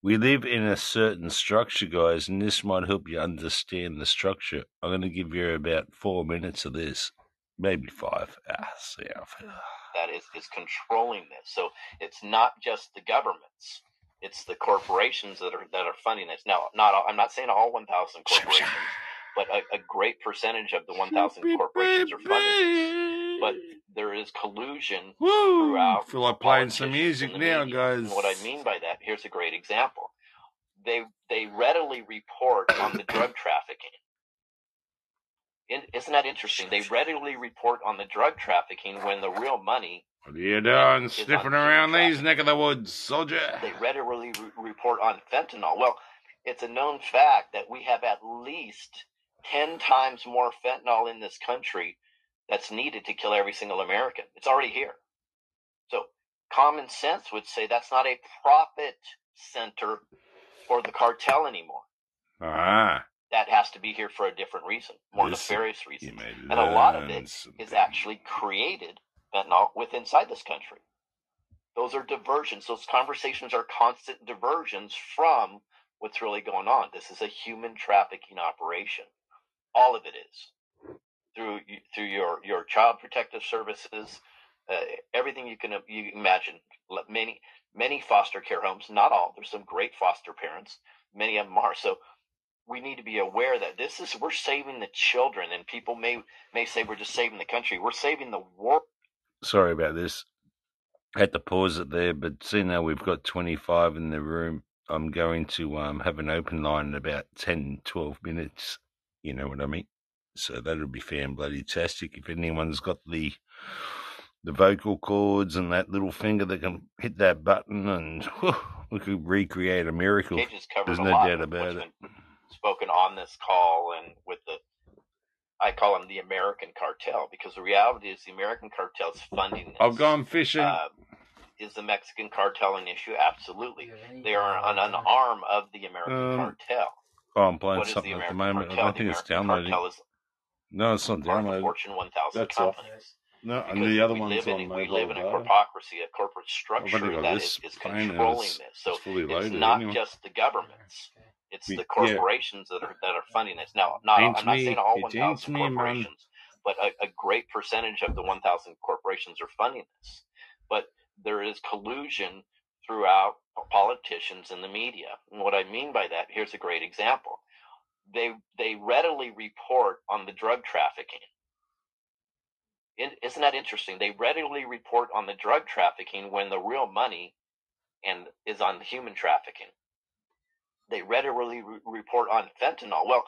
We live in a certain structure, guys, and this might help you understand the structure. I'm going to give you about four minutes of this, maybe five. Ah, see how I feel. that is, is controlling this. So it's not just the governments; it's the corporations that are that are funding this. Now, not all, I'm not saying all 1,000 [LAUGHS] corporations, but a, a great percentage of the 1,000 corporations are funding this. But mm. there is collusion Woo! throughout. I feel like playing some music now, media. guys. And what I mean by that, here's a great example. They they readily report on the drug trafficking. In- Isn't that interesting? They readily report on the drug trafficking when the real money What are you doing? Sniffing around these neck of the woods, soldier. they readily re- report on fentanyl. Well, it's a known fact that we have at least 10 times more fentanyl in this country that's needed to kill every single American. It's already here. So, common sense would say that's not a profit center for the cartel anymore. Ah, That has to be here for a different reason, more Listen, nefarious reason. And a lot of it something. is actually created fentanyl with inside this country. Those are diversions. Those conversations are constant diversions from what's really going on. This is a human trafficking operation. All of it is through through your your child protective services, uh, everything you can you imagine. Many many foster care homes, not all. There's some great foster parents. Many of them are. So we need to be aware that this is we're saving the children, and people may may say we're just saving the country. We're saving the world. sorry about this. Had to pause it there, but seeing now we've got 25 in the room, I'm going to um, have an open line in about 10, 12 minutes. You know what I mean? So that'll be fan bloody tastic. If anyone's got the the vocal cords and that little finger that can hit that button, and whew, we could recreate a miracle. Cages covered There's a no lot doubt about it. spoken on this call and with the I call them the American cartel because the reality is the American cartel is funding this. I've gone fishing. Uh, is the Mexican cartel an issue? Absolutely. They are an, an arm of the American Um, cartel. oh, I'm playing What is something the at the American moment. I cartel? don't The think it's American downloading. cartel is No, it's not of the. Fortune 1000 That's off. companies. No, and the other we one's live in, on we mobile live in a data. a corporate oh, structure got that this is, is controlling this. So it's it's not anyway. just the governments; it's We- the yeah. corporations that are that are funding this. Now, not I'm not me. saying all 1,000 ain't me, man. corporations, but a, a great percentage of the 1,000 corporations are funding this. But there is collusion throughout politicians and the media. And what I mean by that, here's a great example. They they readily report on the drug trafficking. is isn't that interesting? They readily report on the drug trafficking when the real money and is on the human trafficking. They readily re- report on fentanyl. Well,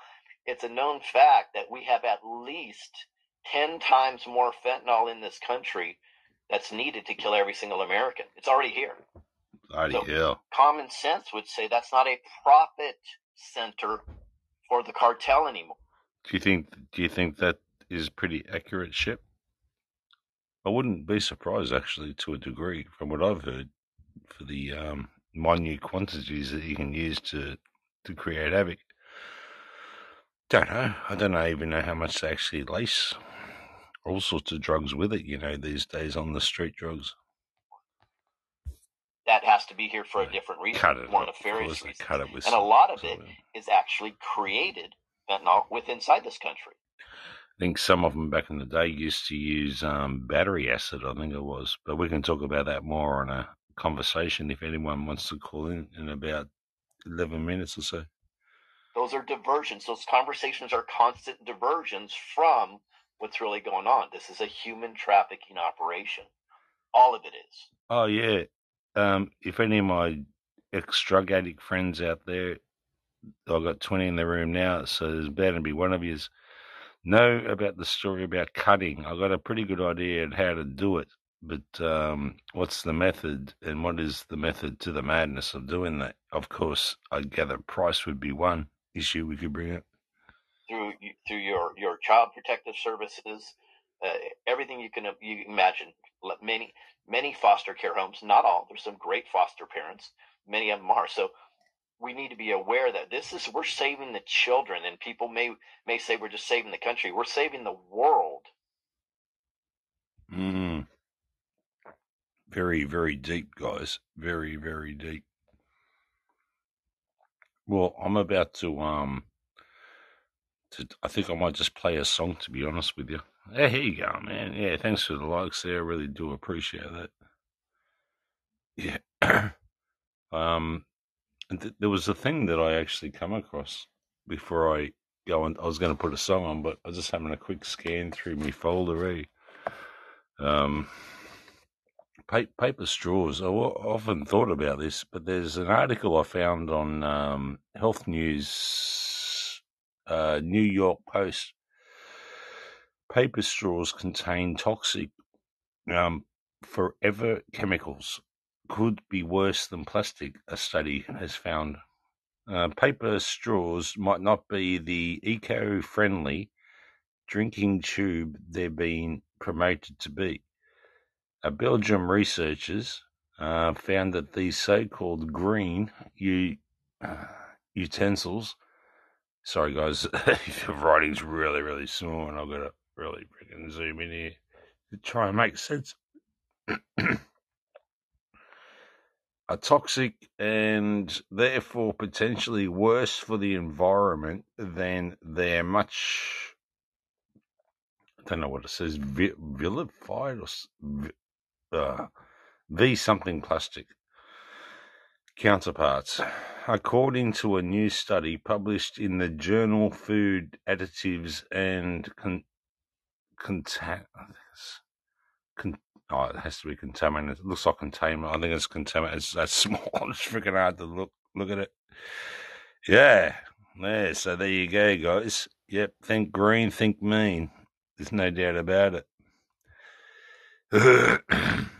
it's a known fact that we have at least 10 times more fentanyl in this country that's needed to kill every single American. It's already here. Bloody So- hell. Common sense would say that's not a profit center for the cartel anymore. Do you think? Do you think that is pretty accurate, Shep? I wouldn't be surprised, actually, to a degree, from what I've heard, for the um, minute quantities that you can use to to create havoc. Don't know. I don't know, even know how much they actually lace all sorts of drugs with it. You know, these days on the street drugs. That has to be here for a different reason, Cut it more up, of. Reasons. cut it with And a lot of it is actually created fentanyl with inside this country. I think some of them back in the day used to use um, battery acid, I think it was. But we can talk about that more on a conversation if anyone wants to call in in about 11 minutes or so. Those are diversions. Those conversations are constant diversions from what's really going on. This is a human trafficking operation. All of it is. Oh, yeah. Um, if any of my ex drug addict friends out there, I've got 20 in the room now, so there's bound to be one of yous know about the story about cutting. I've got a pretty good idea on how to do it, but um, what's the method and what is the method to the madness of doing that? Of course, I gather price would be one issue we could bring up. through through your your child protective services, uh, everything you can you imagine. Many many foster care homes, not all. There's some great foster parents. Many of them are. So we need to be aware that this is we're saving the children, and people may may say we're just saving the country. We're saving the world. Mm. Very, very deep, guys. Very, very deep. Well, I'm about to um to I think I might just play a song to be honest with you. Yeah, here you go, man. Yeah, thanks for the likes there. I really do appreciate that. Yeah. [CLEARS THROAT] um th- there was a thing that I actually come across before I go and I was going to put a song on, but I was just having a quick scan through my folder. Eh? Um, pa- paper straws. I w- often thought about this, but there's an article I found on um, Health News, uh, New York Post. Paper straws contain toxic um, forever chemicals. Could be worse than plastic, a study has found. Uh, paper straws might not be the eco friendly drinking tube they're being promoted to be. Uh, Belgium researchers uh, found that these so called green u- uh, utensils, sorry guys, [LAUGHS] the writing's really, really small and I've got to really freaking zoom in here to try and make sense. are toxic and therefore potentially worse for the environment than their much I don't know what it says vi- vilified or uh, v something plastic counterparts. According to a new study published in the journal Food Additives and Con- Conta- I think it's con- oh, it has to be contaminated. It looks like containment. I think it's contaminated. It's that [LAUGHS] small. It's freaking hard to look look at it. Yeah, yeah. So there you go, guys. Yep. Think green, think mean. There's no doubt about it. [CLEARS THROAT]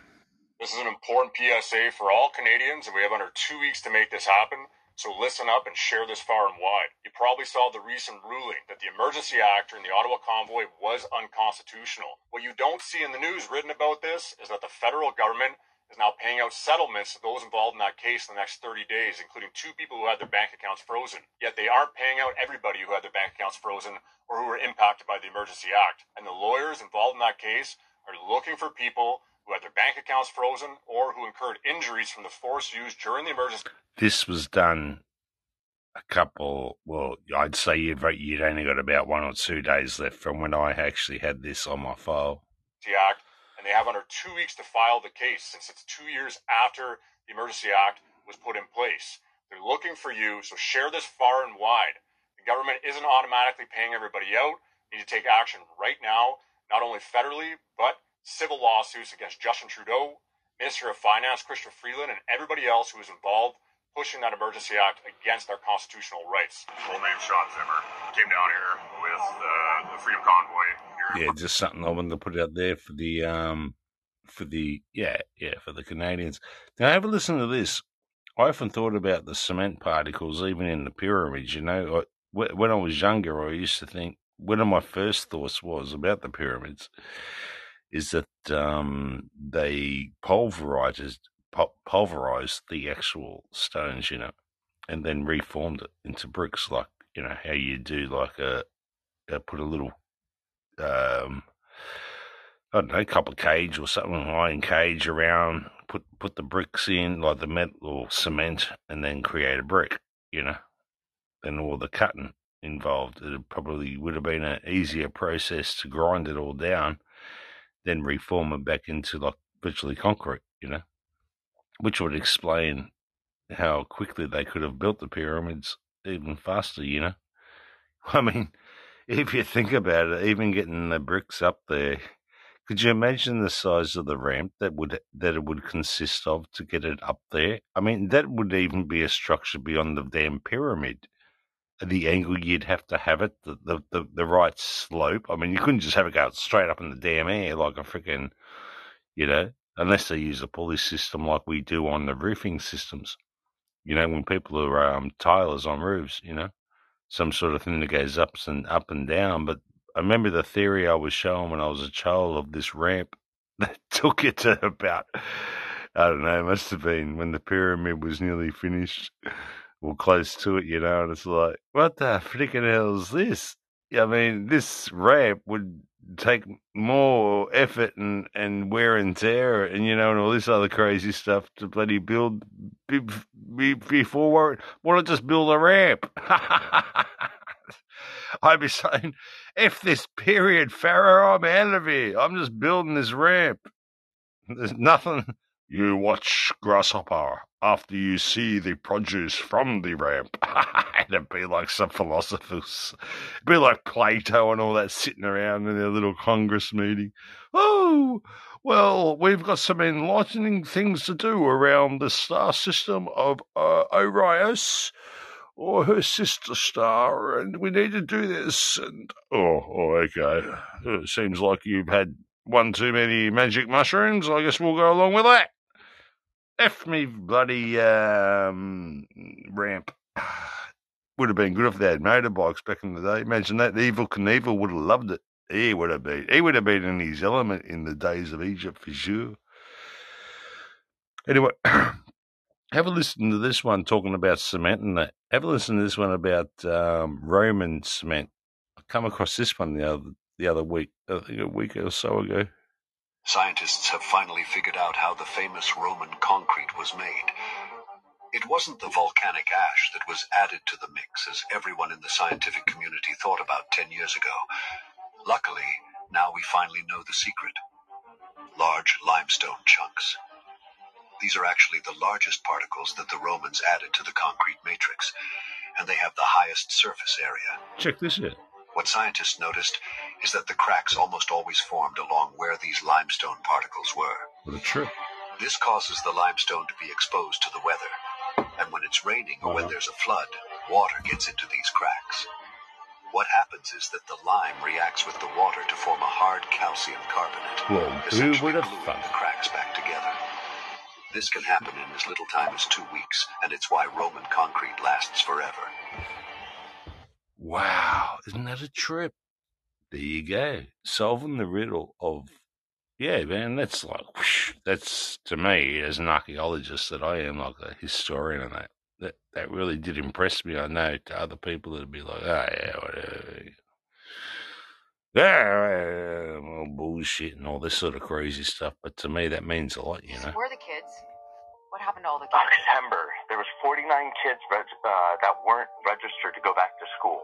This is an important PSA for all Canadians, and we have under two weeks to make this happen. So listen up and share this far and wide. You probably saw the recent ruling that the Emergency Act in the Ottawa Convoy was unconstitutional. What you don't see in the news written about this is that the federal government is now paying out settlements to those involved in that case in the next 30 days, including two people who had their bank accounts frozen. Yet they aren't paying out everybody who had their bank accounts frozen or who were impacted by the Emergency Act. And the lawyers involved in that case are looking for people who had their bank accounts frozen or who incurred injuries from the force used during the emergency this was done a couple. Well, I'd say you'd you'd only got about one or two days left from when I actually had this on my file. Act, and they have under two weeks to file the case since it's two years after the Emergency Act was put in place. They're looking for you, so share this far and wide. The government isn't automatically paying everybody out. You need to take action right now, not only federally, but civil lawsuits against Justin Trudeau, Minister of Finance Christopher Freeland, and everybody else who was involved pushing that Emergency Act against our constitutional rights. Full name Sean Zimmer. Came down here with uh, the Freedom Convoy. Here. Yeah, just something I wanted to put out there for the um for the yeah yeah for the Canadians. Now have a listen to this. I often thought about the cement particles, even in the pyramids. You know, I, when I was younger, I used to think one of my first thoughts was about the pyramids is that um, they pulverized pulverized the actual stones, you know, and then reformed it into bricks, like you know how you do, like a, a put a little, um, I don't know, couple of cage or something, iron cage around, put put the bricks in, like the metal or cement, and then create a brick, you know, and all the cutting involved. It probably would have been an easier process to grind it all down, then reform it back into like virtually concrete, you know which would explain how quickly they could have built the pyramids even faster, you know? [LAUGHS] I mean, if you think about it, even getting the bricks up there, could you imagine the size of the ramp that would that it would consist of to get it up there? I mean, that would even be a structure beyond the damn pyramid. The angle you'd have to have it, the the, the, the right slope. I mean, you couldn't just have it go straight up in the damn air like a freaking, you know, unless they use a pulley system like we do on the roofing systems. You know, when people are um, tilers on roofs, you know, some sort of thing that goes up and up and down. But I remember the theory I was shown when I was a child of this ramp [LAUGHS] that took it to about, I don't know, it must have been when the pyramid was nearly finished. Or close to it, you know, and it's like, what the freaking hell is this? I mean, this ramp would take more effort and, and wear and tear and, you know, and all this other crazy stuff to bloody build be, be, before, why not just build a ramp? [LAUGHS] I'd be saying, if this period, Pharaoh, I'm out of here. I'm just building this ramp. There's nothing. You watch, Grasshopper, after you see the produce from the ramp. [LAUGHS] It'd be like some philosophers. It'd be like Plato and all that sitting around in their little Congress meeting. Oh, well, we've got some enlightening things to do around the star system of uh, Orius or her sister star, and we need to do this. And oh, oh, okay. It seems like you've had one too many magic mushrooms. I guess we'll go along with that. F me bloody um, ramp. [SIGHS] Would have been good if they had motorbikes back in the day. Imagine that. The Evel Knievel would have loved it. He would have been. He would have been in his element in the days of Egypt for sure. Anyway, [CLEARS THROAT] have a listen to this one talking about cement and that. Have a listen to this one about um, Roman cement. I come across this one the other the other week. I think a week or so ago. Scientists have finally figured out how the famous Roman concrete was made. It wasn't the volcanic ash that was added to the mix as everyone in the scientific community thought about 10 years ago. Luckily, now we finally know the secret. Large limestone chunks. These are actually the largest particles that the Romans added to the concrete matrix, and they have the highest surface area. Check this out. What scientists noticed is that the cracks almost always formed along where these limestone particles were. Trip. This causes the limestone to be exposed to the weather, and when it's raining or when uh-huh. there's a flood, water gets into these cracks. What happens is that the lime reacts with the water to form a hard calcium carbonate, Well, essentially gluing thought? the cracks back together. This can happen in as little time as two weeks, and it's why Roman concrete lasts forever. Wow, isn't that a trip? There you go, solving the riddle of. Yeah, man, that's like whoosh, that's to me as an archaeologist that I am like a historian and that that that really did impress me. I know to other people that'd be like, oh yeah, whatever. Yeah, well, bullshit and all this sort of crazy stuff. But to me, that means a lot, you know. Where are the kids? What happened to all the kids? September, there was 49 kids reg- uh, that weren't registered to go back to school.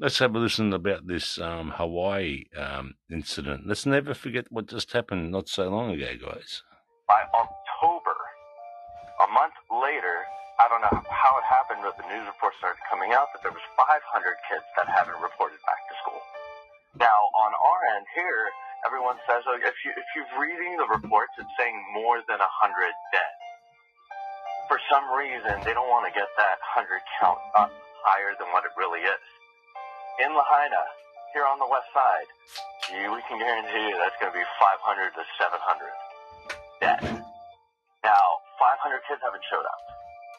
Let's have a listen about this um, Hawaii um, incident. Let's never forget what just happened not so long ago, guys. By October, a month later, I don't know how it happened, but the news reports started coming out that there was 500 kids that haven't reported back to school. Now, on our end here, everyone says oh, if you if you're reading the reports, it's saying more than 100 dead. For some reason, they don't want to get that 100 count up higher than what it really is. In Lahaina, here on the west side, you, we can guarantee you that's going to be 500 to 700 dead. Now, 500 kids haven't showed up.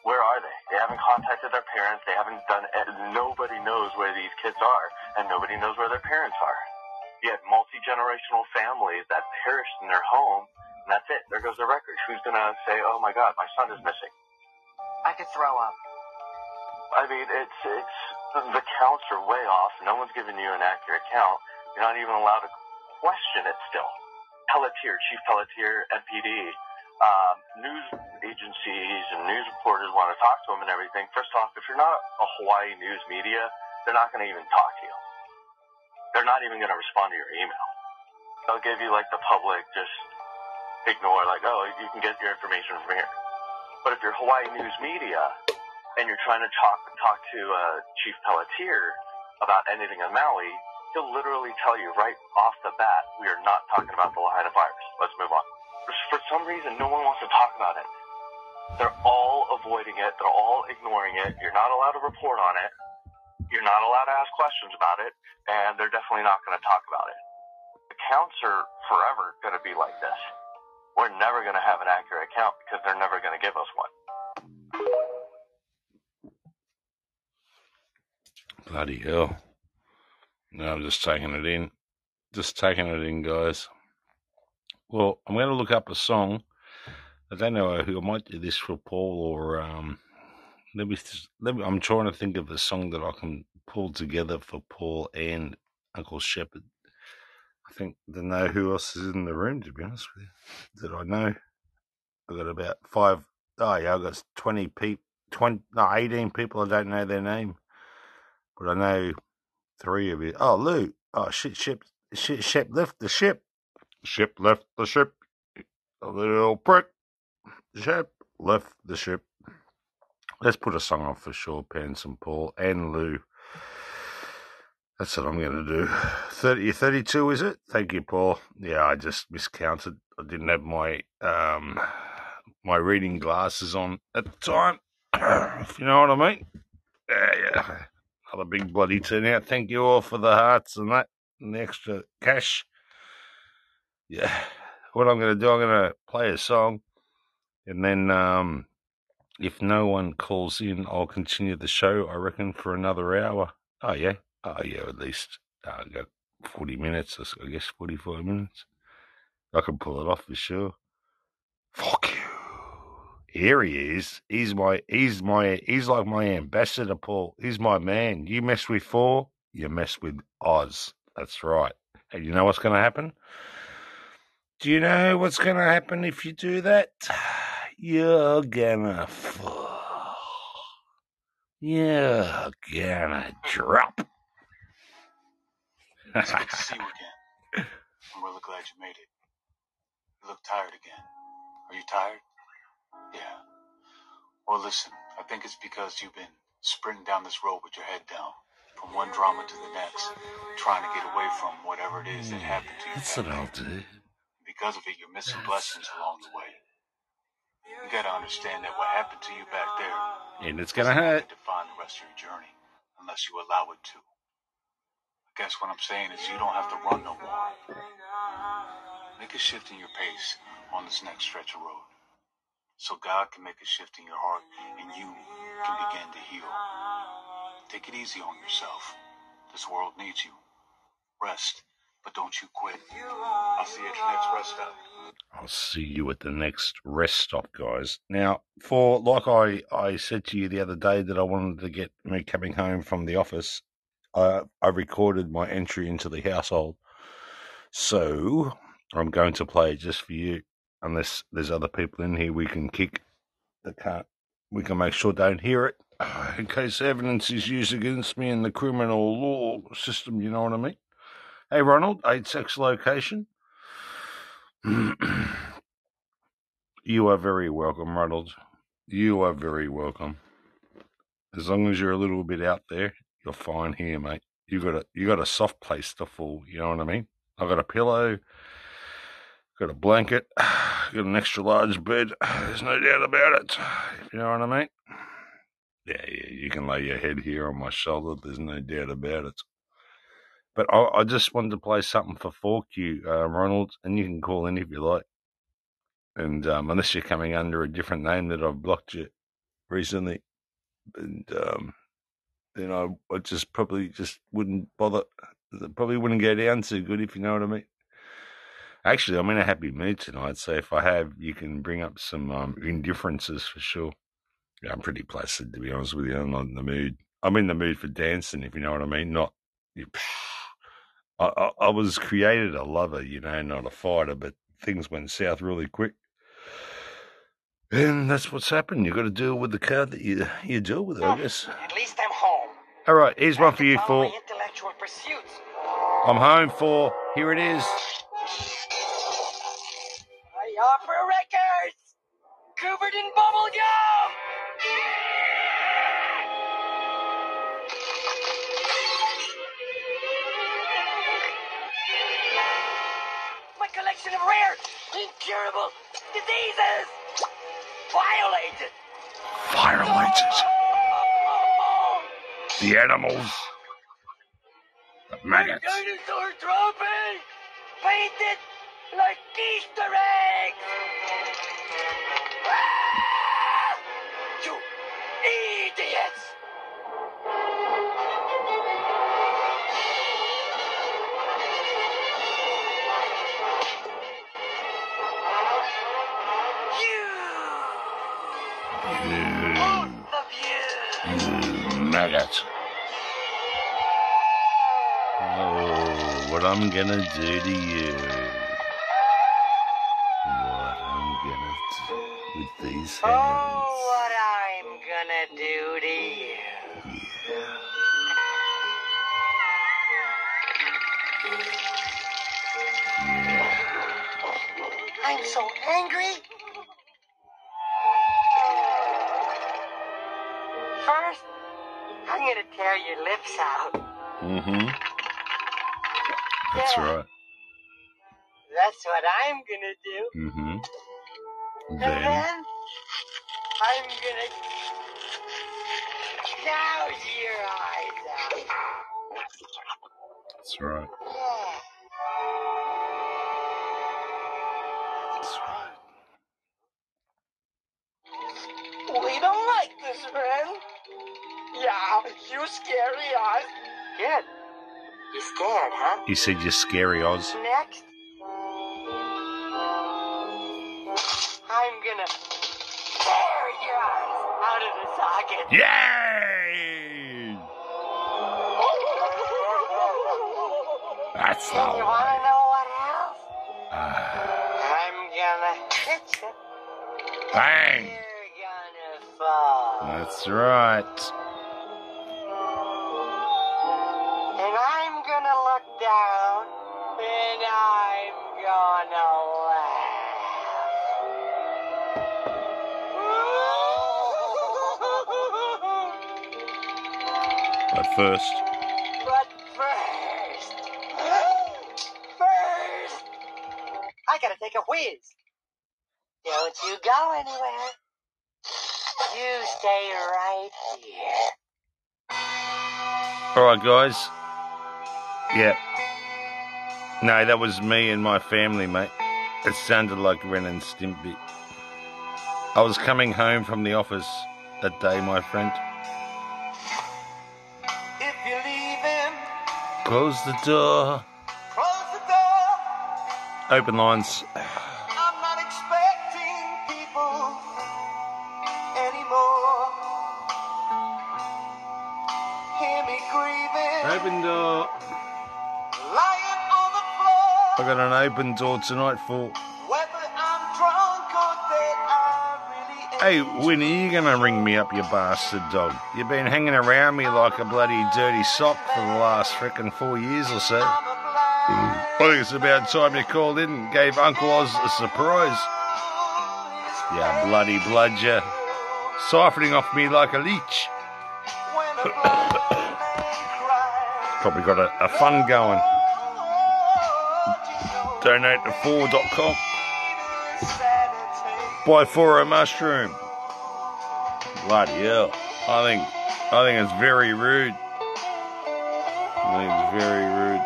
Where are they? They haven't contacted their parents. They haven't done. Nobody knows where these kids are, and nobody knows where their parents are. You have multi generational families that perished in their home, and that's it. There goes the record. Who's gonna say, "Oh my God, my son is missing"? I could throw up. I mean, it's it's the counts are way off. No one's giving you an accurate count. You're not even allowed to question it still. Pelletier, Chief Pelletier, MPD, um, news agencies and news reporters want to talk to them and everything. First off, if you're not a Hawaii news media, they're not going to even talk to you. They're not even going to respond to your email. They'll give you like the public just ignore, like, oh, you can get your information from here. But if you're Hawaii news media and you're trying to talk talk to uh, Chief Pelletier about anything on Maui, he'll literally tell you right off the bat, we are not talking about the Lahaina virus. Let's move on. For, for some reason, no one wants to talk about it. They're all avoiding it. They're all ignoring it. You're not allowed to report on it. You're not allowed to ask questions about it, and they're definitely not going to talk about it. The counts are forever going to be like this. We're never going to have an accurate count because they're never going to give us one. Bloody hell. No, I'm just taking it in. Just taking it in, guys. Well, I'm going to look up a song. I don't know who I might do this for Paul or um, let me, let me. I'm trying to think of a song that I can pull together for Paul and Uncle Shepherd. I think don't know who else is in the room. To be honest with you, that I know. I've got about five. Oh yeah, I've got twenty people. Twenty, no, eighteen people. I don't know their name, but I know three of you. Oh, Lou. Oh shit, ship, shit, ship left the ship. Ship left the ship. A little prick. Ship left the ship. Let's put a song on for sure, Pants and Paul and Lou. That's what I'm going to do. 30, 32, is it? Thank you, Paul. Yeah, I just miscounted. I didn't have my um my reading glasses on at the time. [CLEARS THROAT] if you know what I mean. Yeah, yeah. Another big bloody turnout. Thank you all for the hearts and that and the extra cash. Yeah. What I'm going to do, I'm going to play a song and then um if no one calls in, I'll continue the show, I reckon, for another hour. Oh, yeah. Oh, yeah, at least uh, got 40 minutes, I guess 45 minutes. I can pull it off for sure. Fuck you. Here he is. He's my, he's my, he's like my ambassador, Paul. He's my man. You mess with four, you mess with Oz. That's right. And you know what's going to happen? Do you know what's going to happen if you do that? [SIGHS] You're gonna fall. You're gonna drop. It's good to see you again. I'm really glad you made it. You look tired again. Are you tired? Yeah. Well, listen, I think it's because you've been sprinting down this road with your head down, from one drama to the next, trying to get away from whatever it is that hmm. happened to you. That's what I'll do. Because of it, you're missing blessings along the way. You gotta understand that what happened to you back there And it's gonna hurt. define the rest of your journey, unless you allow it to. I guess what I'm saying is you don't have to run no more. Make a shift in your pace on this next stretch of road. So God can make a shift in your heart and you can begin to heal. Take it easy on yourself. This world needs you. Rest, but don't you quit. I'll see you at your next rest stop. I'll see you at the next rest stop, guys. Now, for like I, I said to you the other day that I wanted to get me coming home from the office, I, I recorded my entry into the household. So I'm going to play it just for you. Unless there's other people in here we can kick the can't, we can make sure they don't hear it [LAUGHS] in case evidence is used against me in the criminal law system. You know what I mean? Hey, Ronald, eight sex location. [CLEARS THROAT] you are very welcome, Ronald. You are very welcome. As long as you're a little bit out there, you're fine here, mate. You got a you got a soft place to fall. You know what I mean? I got a pillow, got a blanket, [SIGHS] got an extra large bed. [SIGHS] There's no doubt about it. If you know what I mean? Yeah, yeah. You can lay your head here on my shoulder. There's no doubt about it. But I, I just wanted to play something for Fork you, uh, Ronald, and you can call in if you like. And um, unless you're coming under a different name that I've blocked you recently, and um, then I, I just probably just wouldn't bother. Probably wouldn't go down too good if you know what I mean. Actually, I'm in a happy mood tonight, so if I have, you can bring up some um, indifferences for sure. Yeah, I'm pretty placid to be honest with you. I'm not in the mood. I'm in the mood for dancing, if you know what I mean. Not. I, I, I was created a lover, you know, not a fighter, but things went south really quick. And that's what's happened. You've got to deal with the card that you you deal with, I guess. At least I'm home. All right, here's one for you, for my intellectual pursuits. I'm home for. Here it is. Covered in bubble gum. My collection of rare, incurable diseases violated. Violated. The animals. The maggots. Dinosaur trophy painted like Easter eggs. Nugget. Oh, what I'm gonna do to you. What I'm gonna do with these oh, hands. Oh, what I'm gonna do to you. Yeah. I'm so angry. I'm gonna tear your lips out. Mm-hmm. That's Yeah. right. That's what I'm gonna do. Mm-hmm. And Then, then I'm gonna gouge your eyes out. that's right. Yeah. That's right. We don't like this, friend. Yeah, you scary Oz. Good. You scared, huh? You said you're scary, Oz. Next, I'm gonna tear your eyes out of the socket. Yay! That's the And you way. wanna know what else? Ah, I'm gonna hit you. bang! You're gonna fall. That's right. Down. And I'm gonna laugh. But first, But first, first, I gotta take a whiz. Don't you go anywhere. You stay right here. all right, guys. Yeah. No, that was me and my family, mate. It sounded like Ren and Stimpy. I was coming home from the office that day, my friend. If you're leaving, Close the door. close the door. Open lines. Got an open door tonight for. Whether I'm drunk or dead, I really am. Hey, when are you gonna ring me up, you bastard dog? You've been hanging around me like a bloody dirty sock for the last frickin' four years or so. I think it's about time you called in and gave Uncle Oz a surprise. Yeah, bloody bludger. Siphoning off me like a leech. Probably got a, a fund going. Donate to 4.com. Buy for a mushroom. Bloody hell. I think I think it's very rude. I think it's very rude.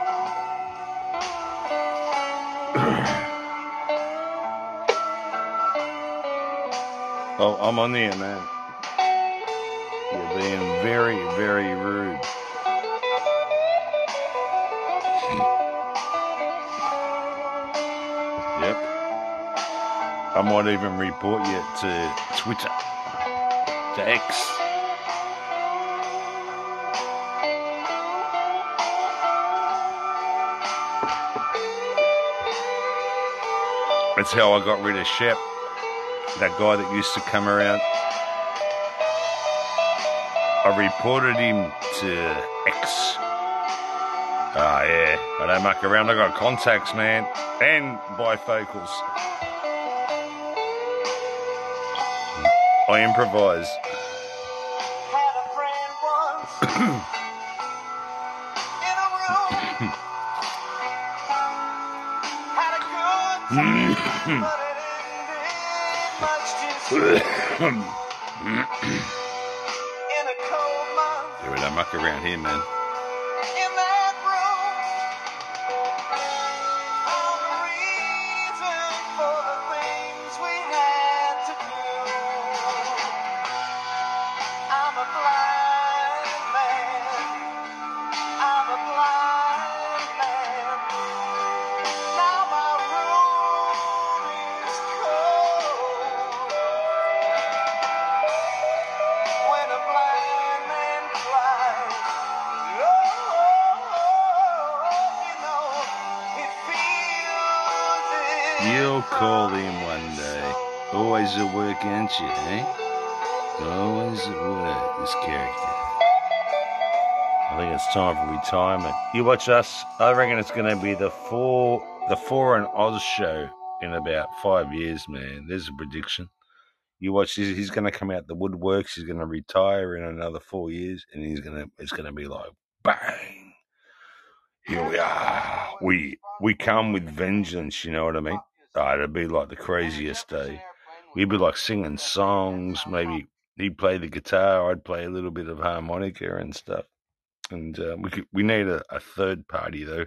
[COUGHS] oh, I'm on there, man. You're being very, very rude. I might even report you to Twitter, to X. That's how I got rid of Shep, that guy that used to come around. I reported him to X. Ah, yeah. I don't muck around. I got contacts, man, and bifocals. A cold month, Yeah, we don't muck around here, man. Call him one day. Always at work, ain't you, eh? Always at work, this character. I think it's time for retirement. You watch us. I reckon it's going to be the four, the four and Oz show in about five years, man. There's a prediction. You watch. He's, he's going to come out the woodworks. He's going to retire in another four years, and he's going to. It's going to be like bang. Here we are. We we come with vengeance. You know what I mean? Oh, it'd be like the craziest day. We'd be like singing songs. Maybe he'd play the guitar. I'd play a little bit of harmonica and stuff. And uh, we could, we need a, a third party though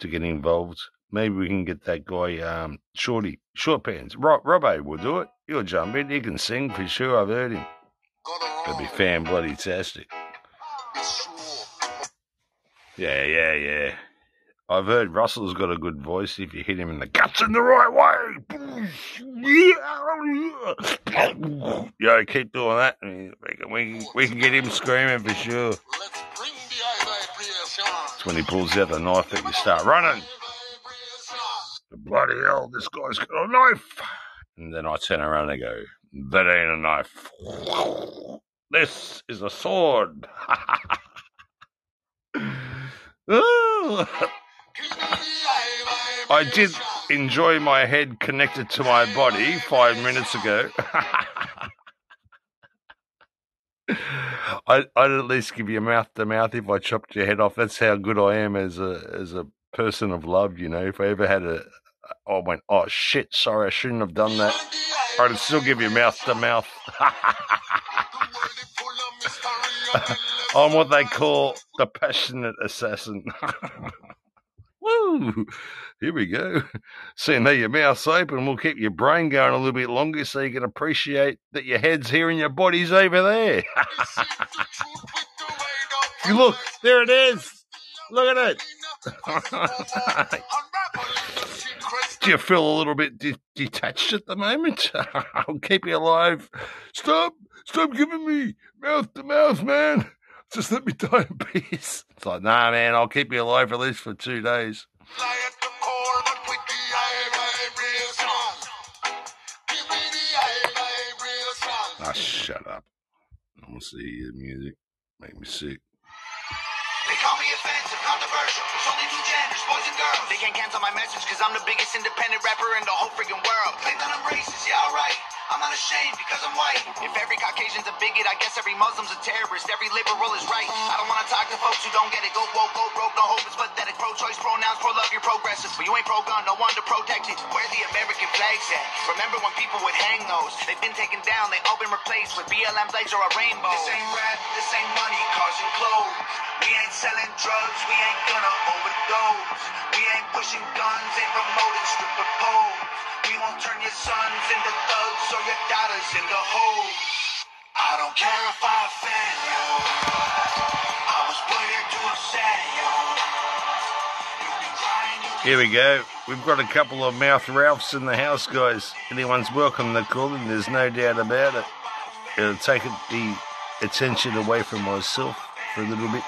to get involved. Maybe we can get that guy, um, Shorty, Short Pants. Rob, Robbo will do it. He'll jump in. He can sing for sure. I've heard him. That'd be fan bloody tastic. Yeah, yeah, yeah. I've heard Russell's got a good voice if you hit him in the guts in the right way. Yeah, keep doing that. We can, we can, get him screaming for sure. It's when he pulls out the knife that you start running. Bloody hell, this guy's got a knife. And then I turn around and go, that ain't a knife. This is a sword. [LAUGHS] Ah. I did enjoy my head connected to my body five minutes ago. [LAUGHS] I, I'd at least give you mouth to mouth if I chopped your head off. That's how good I am as a as a person of love. You know, if I ever had a, I went, oh shit, sorry, I shouldn't have done that. I'd still give you mouth to mouth. [LAUGHS] I'm what they call the passionate assassin. [LAUGHS] Woo! Here we go. Seeing that your mouth's open We'll keep your brain going a little bit longer so you can appreciate that your head's here and your body's over there. [LAUGHS] look, there it is. Look at it. [LAUGHS] Do you feel a little bit de- detached at the moment? [LAUGHS] I'll keep you alive. Stop! Stop giving me mouth to mouth, man. Just let me die in peace. It's like, nah, man, I'll keep you alive at least for two days. Ah, shut up. I want to see the music. Make me sick. Can't cancel my message because I'm the biggest independent rapper in the whole freaking world. Think that I'm racist, yeah, alright. I'm not ashamed because I'm white. If every Caucasian's a bigot, I guess every Muslim's a terrorist. Every liberal is right. I don't wanna talk to folks who don't get it. Go woke, go broke, no hope is pathetic. Pro-choice, pronouns, pro-love, you're progressive. But you ain't pro-gun, no one to protect it. Where the American flags at? Remember when people would hang those? They've been taken down, they all been replaced with BLM flags or a rainbow. This ain't rap, this ain't money, cars and clothes. We ain't selling drugs, we ain't gonna overdose. We ain't pushing guns, ain't promoting stripper poles. We won't turn your sons into thugs or your daughters into hoes. I don't care if I offend you. I was put here to upset you. Here we go. We've got a couple of mouth Ralphs in the house, guys. Anyone's welcome to call in, there's no doubt about it. It'll take the attention away from myself for a little bit.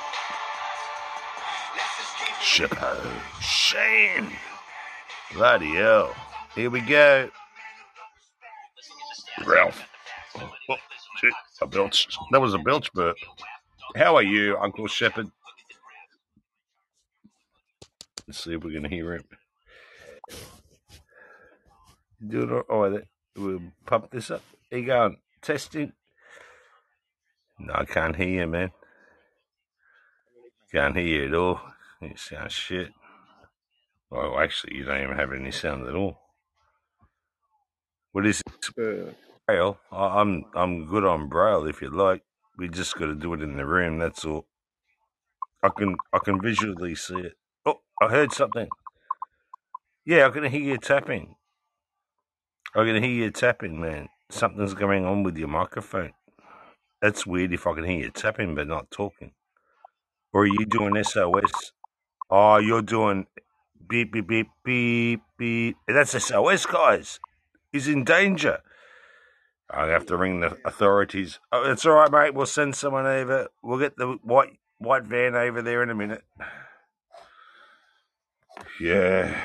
Shane. Bloody hell. Here we go. Ralph. Oh, shit. A belch. That was a belch burp. How are you, Uncle Shepard? Let's see if we can hear him. Do it. all- Oh, we'll pump this up. Are you going? Testing? No, I can't hear you, man. Can't hear you at all. You sound shit. Well, actually, you don't even have any sound at all. What is it? Braille? I- I'm I'm good on Braille if you like. We just got to do it in the room. That's all. I can I can visually see it. Oh, I heard something. Yeah, I can hear you tapping. I can hear you tapping, man. Something's going on with your microphone. That's weird if I can hear you tapping but not talking. Or are you doing SOS? Oh, you're doing beep beep beep beep beep. That's SOS, guys. He's in danger. I have to ring the authorities. Oh, it's all right, mate. We'll send someone over. We'll get the white white van over there in a minute. Yeah.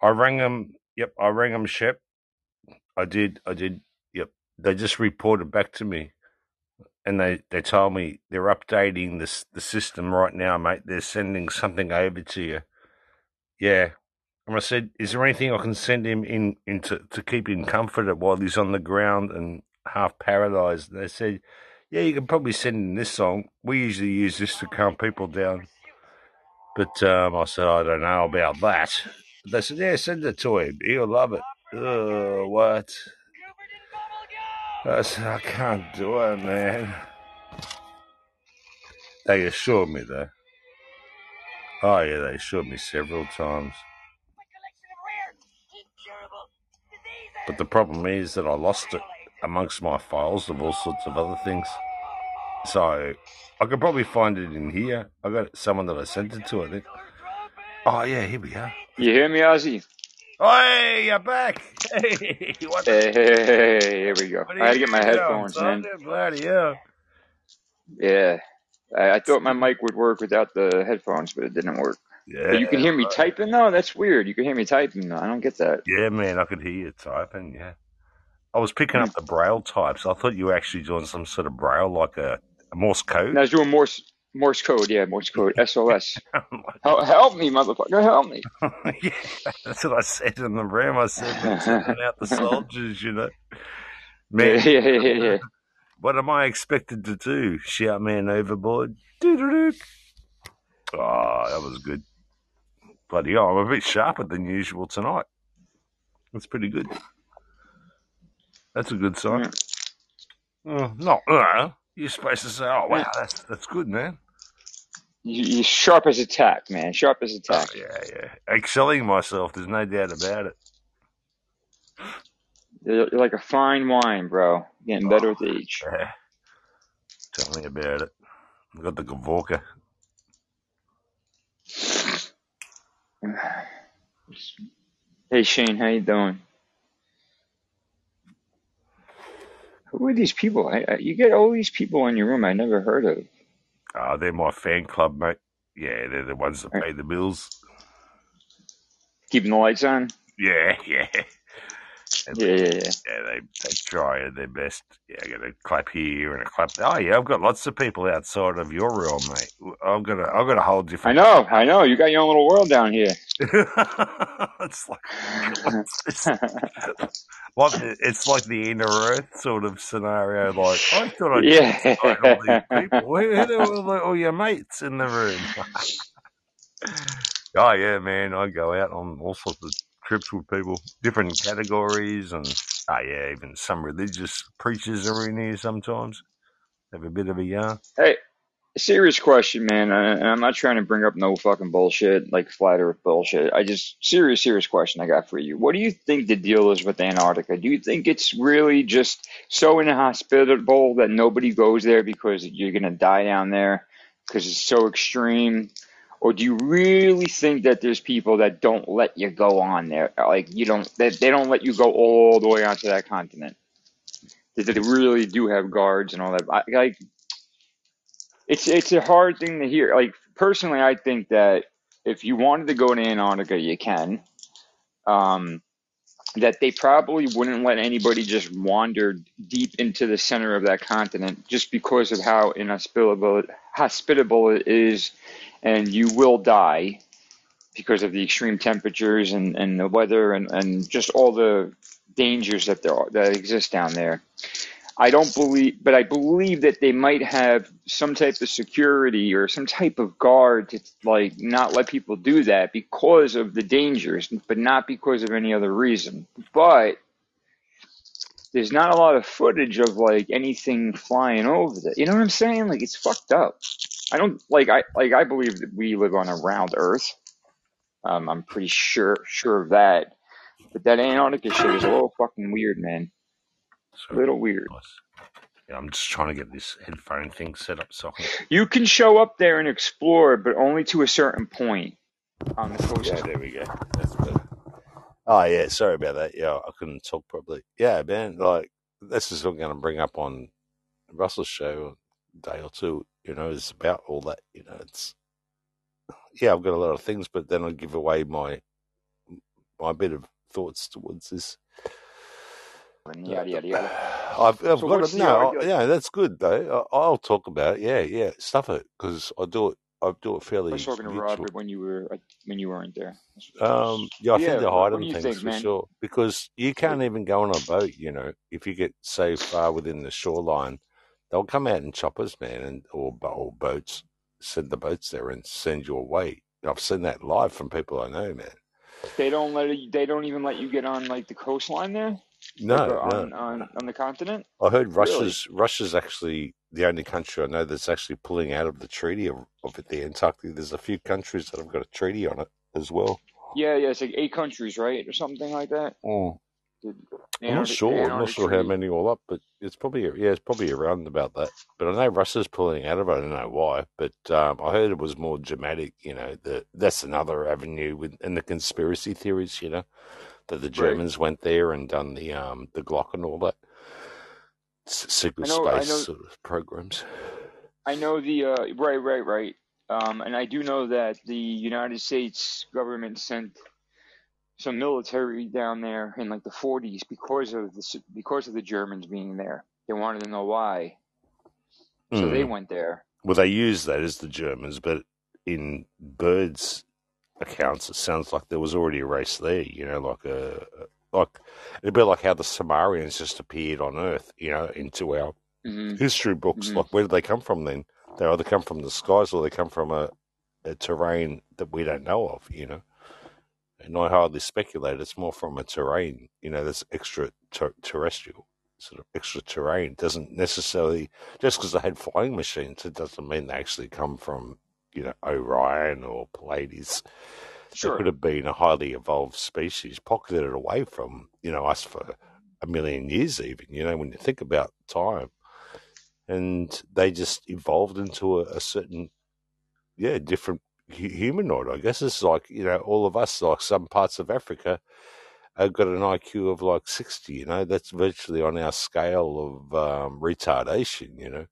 I rang them. Yep, I rang them, Shep. I did. I did. Yep. They just reported back to me, and they they told me they're updating this the system right now, mate. They're sending something over to you. Yeah. And I said, is there anything I can send him in, in to, to keep him comforted while he's on the ground and half paralyzed? And they said, yeah, you can probably send him this song. We usually use this to calm people down. But um, I said, I don't know about that. They said, yeah, send it to him. He'll love it. Oh, what? I said, I can't do it, man. They assured me, though. Oh, yeah, they assured me several times. But the problem is that I lost it amongst my files of all sorts of other things. So I could probably find it in here. I got someone that I sent it to, I think. Oh, yeah, here we are. You hear me, Ozzy? Hey, you're back. [LAUGHS] Hey, what the- Hey, hey, hey, hey, here we go. what I are had to get my doing, headphones, son? man. Bloody hell. Yeah. I, I thought my mic would work without the headphones, but it didn't work. But you can Yeah, hear me right. typing though? That's weird. You can hear me typing though. I don't get that. Yeah, man, I could hear you typing, yeah. I was picking Hmm. up the braille types. I thought you were actually doing some sort of braille, like a, a Morse code. And I was doing Morse Morse code, yeah, Morse code, [LAUGHS] SOS. help, help me, motherfucker, help me. [LAUGHS] yeah, that's what I said in the room. I said, "I'm sending out the [LAUGHS] soldiers, you know. Man, Yeah, yeah, yeah, yeah. what am I expected to do? Shout man overboard? Doo-doo-doo. Oh, that was good. Bloody hell, I'm a bit sharper than usual tonight. That's pretty good. That's a good sign. Oh, not, uh, you're supposed to say, oh, wow, that's that's good, man. You, are sharp as a tack, man. Sharp as a oh, tack. Oh, yeah, yeah. Excelling myself, there's no doubt about it. You're, you're like a fine wine, bro. Getting better with age. Yeah. Tell me about it. I got the Gavorka. [SIGHS] Hey Shane, how you doing? Who are these people? I, I, you get all these people in your room I never heard of. Oh, they're my fan club, mate. Yeah, they're the ones that pay the bills. Keeping the lights on? Yeah, [LAUGHS] yeah. And Yeah, they, yeah, yeah. yeah, they, they try their best. Yeah, I got a clap here and a clap there. Oh, yeah, I've got lots of people outside of your realm, mate. I've got a, I've got a whole I different. I know, I know. You got your own little world down here. [LAUGHS] it's like, [LAUGHS] it's, like the- it's like the inner earth sort of scenario. Like, I thought I'd yeah. all these people. Where, where all your mates in the room? [LAUGHS] oh, yeah, man. I go out on all sorts of trips with people, different categories, and oh, yeah, even some religious preachers are in here sometimes. Have a bit of a yarn. Hey, serious question, man. And I'm not trying to bring up no fucking bullshit, like flat earth bullshit. I just, serious, serious question I got for you. What do you think the deal is with Antarctica? Do you think it's really just so inhospitable that nobody goes there because you're to die down there because it's so extreme? Or do you really think that there's people that don't let you go on there? Like, you don't, that they don't let you go all the way onto that continent? That they really do have guards and all that? I, like, it's it's a hard thing to hear. Like personally, I think that if you wanted to go to Antarctica, you can. Um, that they probably wouldn't let anybody just wander deep into the center of that continent just because of how inhospitable hospitable it is, and you will die because of the extreme temperatures and, and the weather and, and just all the dangers that there are, that exist down there. I don't believe, but I believe that they might have some type of security or some type of guard to like not let people do that because of the dangers, but not because of any other reason. But there's not a lot of footage of like anything flying over there. You know what I'm saying? Like it's fucked up. I don't like I like I believe that we live on a round Earth. Um, I'm pretty sure sure of that. But that Antarctica shit is a little fucking weird, man. A little weird. Yeah, I'm just trying to get this headphone thing set up so I can. You can show up there and explore, but only to a certain point on the coast. Yeah, there we go. That's better. Oh yeah, sorry about that. Yeah, I couldn't talk properly. Yeah, man, like this is what I'm going to bring up on Russell's show a day or two. You know, it's about all that. You know, it's yeah, I've got a lot of things, but then I give away my my bit of thoughts towards this. And yada yada yada. [SIGHS] I've, I've So got the no, I- yeah, that's good though. I, I'll talk about it. Yeah, yeah, stuff it because I do it. I do it I fairly was talking to. Robert when you were uh, when you weren't there. I Um, yeah, I yeah, think they're hiding things think, for man? sure because you can't even go on a boat. You know, if you get so far within the shoreline, they'll come out in choppers, man, and or, or boats, send the boats there and send you away. I've seen that live from people I know, man. They don't let it, they don't even let you get on like the coastline there, like No, uh, no. on on on the continent. I heard Really? Russia's Russia's actually the only country I know that's actually pulling out of the treaty of, of the Antarctic. There's a few countries that have got a treaty on it as well. Yeah, yeah, it's like eight countries, right, or something like that. Mm. The I'm not sure. I'm not sure how many all up, but it's probably yeah, it's probably around about that. But I know Russia's pulling out of it. I don't know why, but um, I heard it was more dramatic. You know, that that's another avenue with and the conspiracy theories. You know, that the Right. Germans went there and done the um the Glock and all that secret know, space know, sort of programs. I know the uh, right, right, right. Um, and I do know that the United States government sent some military down there in like the 40s because of the because of the Germans being there. They wanted to know why, so they Mm. went there. Well, they used that as the Germans, but in Byrd's accounts, it sounds like there was already a race there. You know, like a like it'd be like how the Sumerians just appeared on Earth. You know, into our hmm history books. hmm Like, where did they come from? Then they either come from the skies or they come from a, a terrain that we don't know of. You know, and I hardly speculate. It's more from a terrain. You know, that's extra ter- terrestrial. Sort of extra terrain doesn't necessarily just because they had flying machines. It doesn't mean they actually come from you know Orion or Pleiades. Sure. could have been a highly evolved species, pocketed away from you know us for a million years, even. You know, when you think about time, and they just evolved into a, a certain, yeah, different humanoid. I guess it's like you know all of us, like some parts of Africa, have got an IQ of like sixty. You know, that's virtually on our scale of um, retardation. You know,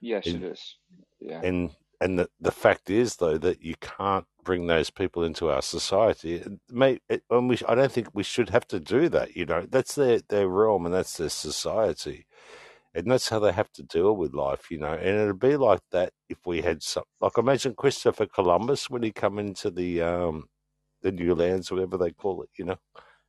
Yes, it and is. Yeah. and and the, the fact is though that you can't bring those people into our society mate and we i don't think we should have to do that you know that's their their realm and that's their society and that's how they have to deal with life you know and it'd be like that if we had some like imagine christopher columbus when he come into the um the new lands whatever they call it you know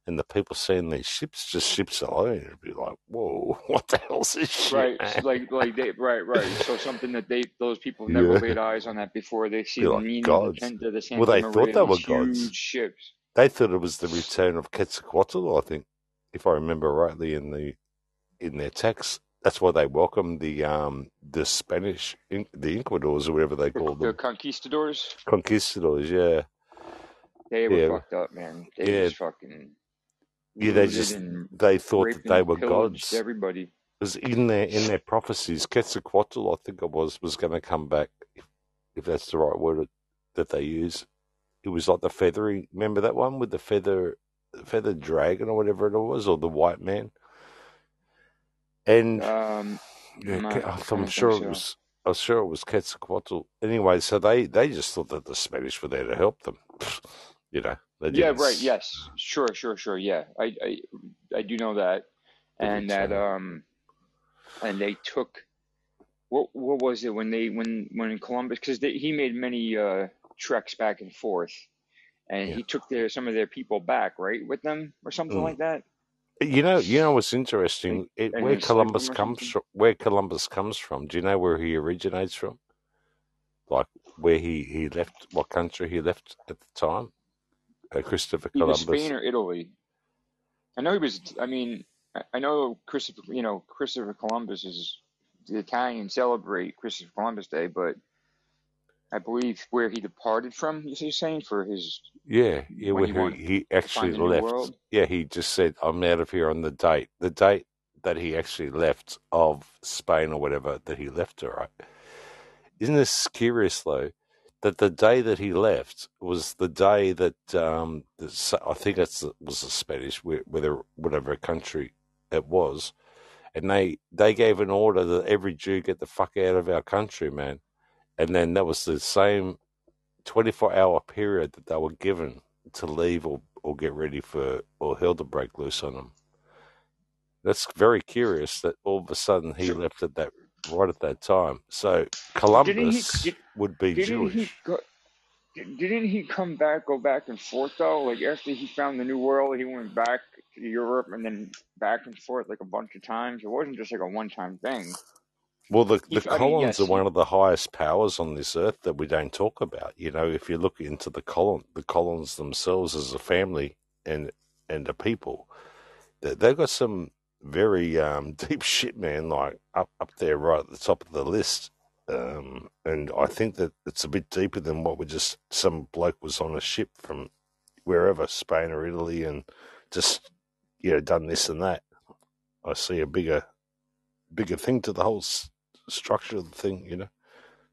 and the people seeing these ships just ships alone it'd be like whoa [LAUGHS] what the hell's this shit Right, man like like they right right. So something that they those people never yeah laid eyes on that before. They see the like meaning, gods. of the Well, they Santa thought Maria, they were gods. ships. They thought it was the return of Quetzalcoatl, I think, if I remember rightly in the in their text. That's why they welcomed the um the Spanish the Inquisitors or whatever they The, called the them, conquistadors, conquistadors. Yeah, they were yeah, fucked up, man. They yeah, just fucking yeah. They just they thought that they were gods. everybody. Because in their in their prophecies, Quetzalcoatl, I think it was, was going to come back, if, if that's the right word that they use. It was like the feathery. Remember that one with the feather, feathered dragon or whatever it was, or the white man. And Um, yeah, I'm I I'm don't sure it was. I'm sure it was Quetzalcoatl. Anyway, so they they just thought that the Spanish were there to help them. [LAUGHS] You know, Yeah, right. Yes, sure, sure, sure. Yeah, I, I, I do know that, and that um, and they took what what was it when they when when Columbus because he made many uh treks back and forth, and Yeah. he took their some of their people back right with them or something Mm. like that. You know, you know what's interesting? It, where Columbus comes from. Where Columbus comes from. Do you know where he originates from? Like where he he left, what country he left at the time? Uh, Christopher Either Columbus. Spain or Italy. I know he was. I mean, I I know Christopher. You know, Christopher Columbus is the Italians celebrate Christopher Columbus Day, but I believe where he departed from. You're saying for his Yeah, yeah, where he he, he actually find a new left. Yeah, he just said, "I'm out of here on the date." The date that he actually left of Spain or whatever that he left. All right. Isn't this curious though? That the day that he left was the day that um, the, I think it's was the Spanish, whether whatever country it was, and they they gave an order that every Jew get the fuck out of our country, man. And then that was the same 24 hour period that they were given to leave or, or get ready for or hell to break loose on them. That's very curious that all of a sudden he left at that right at that time. So Didn't he? Columbus Did, would be didn't he Jewish. Didn't he come back, go back and forth though? Like after he found the New World, he went back to Europe and then back and forth like a bunch of times. It wasn't just like a one-time thing. Well, the He, the I mean, yes, are one of the highest powers on this earth that we don't talk about. You know, if you look into the colon, the colons themselves as a family and and a people, they, they've got some very um, [LAUGHS] deep shit, man. Like up up there, right at the top of the list. Um, and I think that it's a bit deeper than what we just some bloke was on a ship from wherever, Spain or Italy, and just you know done this and that. I see a bigger bigger thing to the whole structure of the thing. You know,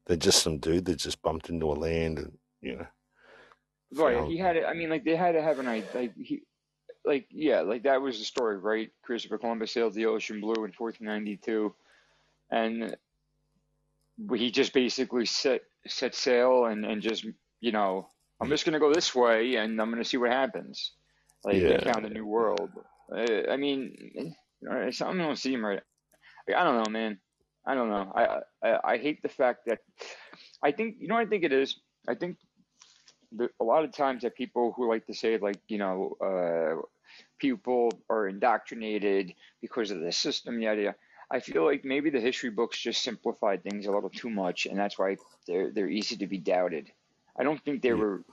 they're just some dude that just bumped into a land and you know right? found He had it. I mean, like they had to have an idea. Like he, like yeah, like that was the story, right? Christopher Columbus sailed the ocean blue in 1492, and he just basically set set sail and and just you know I'm just gonna go this way and I'm gonna see what happens. Like they found a new world. Uh, I mean, something don't seem right. I don't know, man. I don't know. I, I I hate the fact that I think you know what I think it is. I think the, a lot of times that people who like to say like you know uh, people are indoctrinated because of the system yada yada. I feel like maybe the history books just simplified things a little too much, and that's why they're they're easy to be doubted. I don't think they were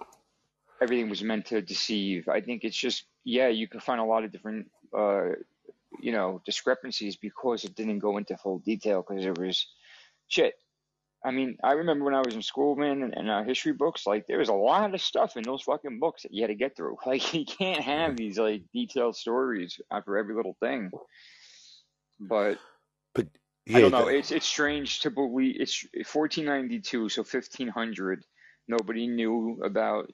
everything was meant to deceive. I think it's just yeah, you can find a lot of different uh, you know discrepancies because it didn't go into full detail because it was shit. I mean, I remember when I was in school, man, and, and our history books, like there was a lot of stuff in those fucking books that you had to get through. [LAUGHS] Like you can't have these like detailed stories uh, for every little thing. But but I don't know. It's it's strange to believe it's 1492, so 1500. Nobody knew about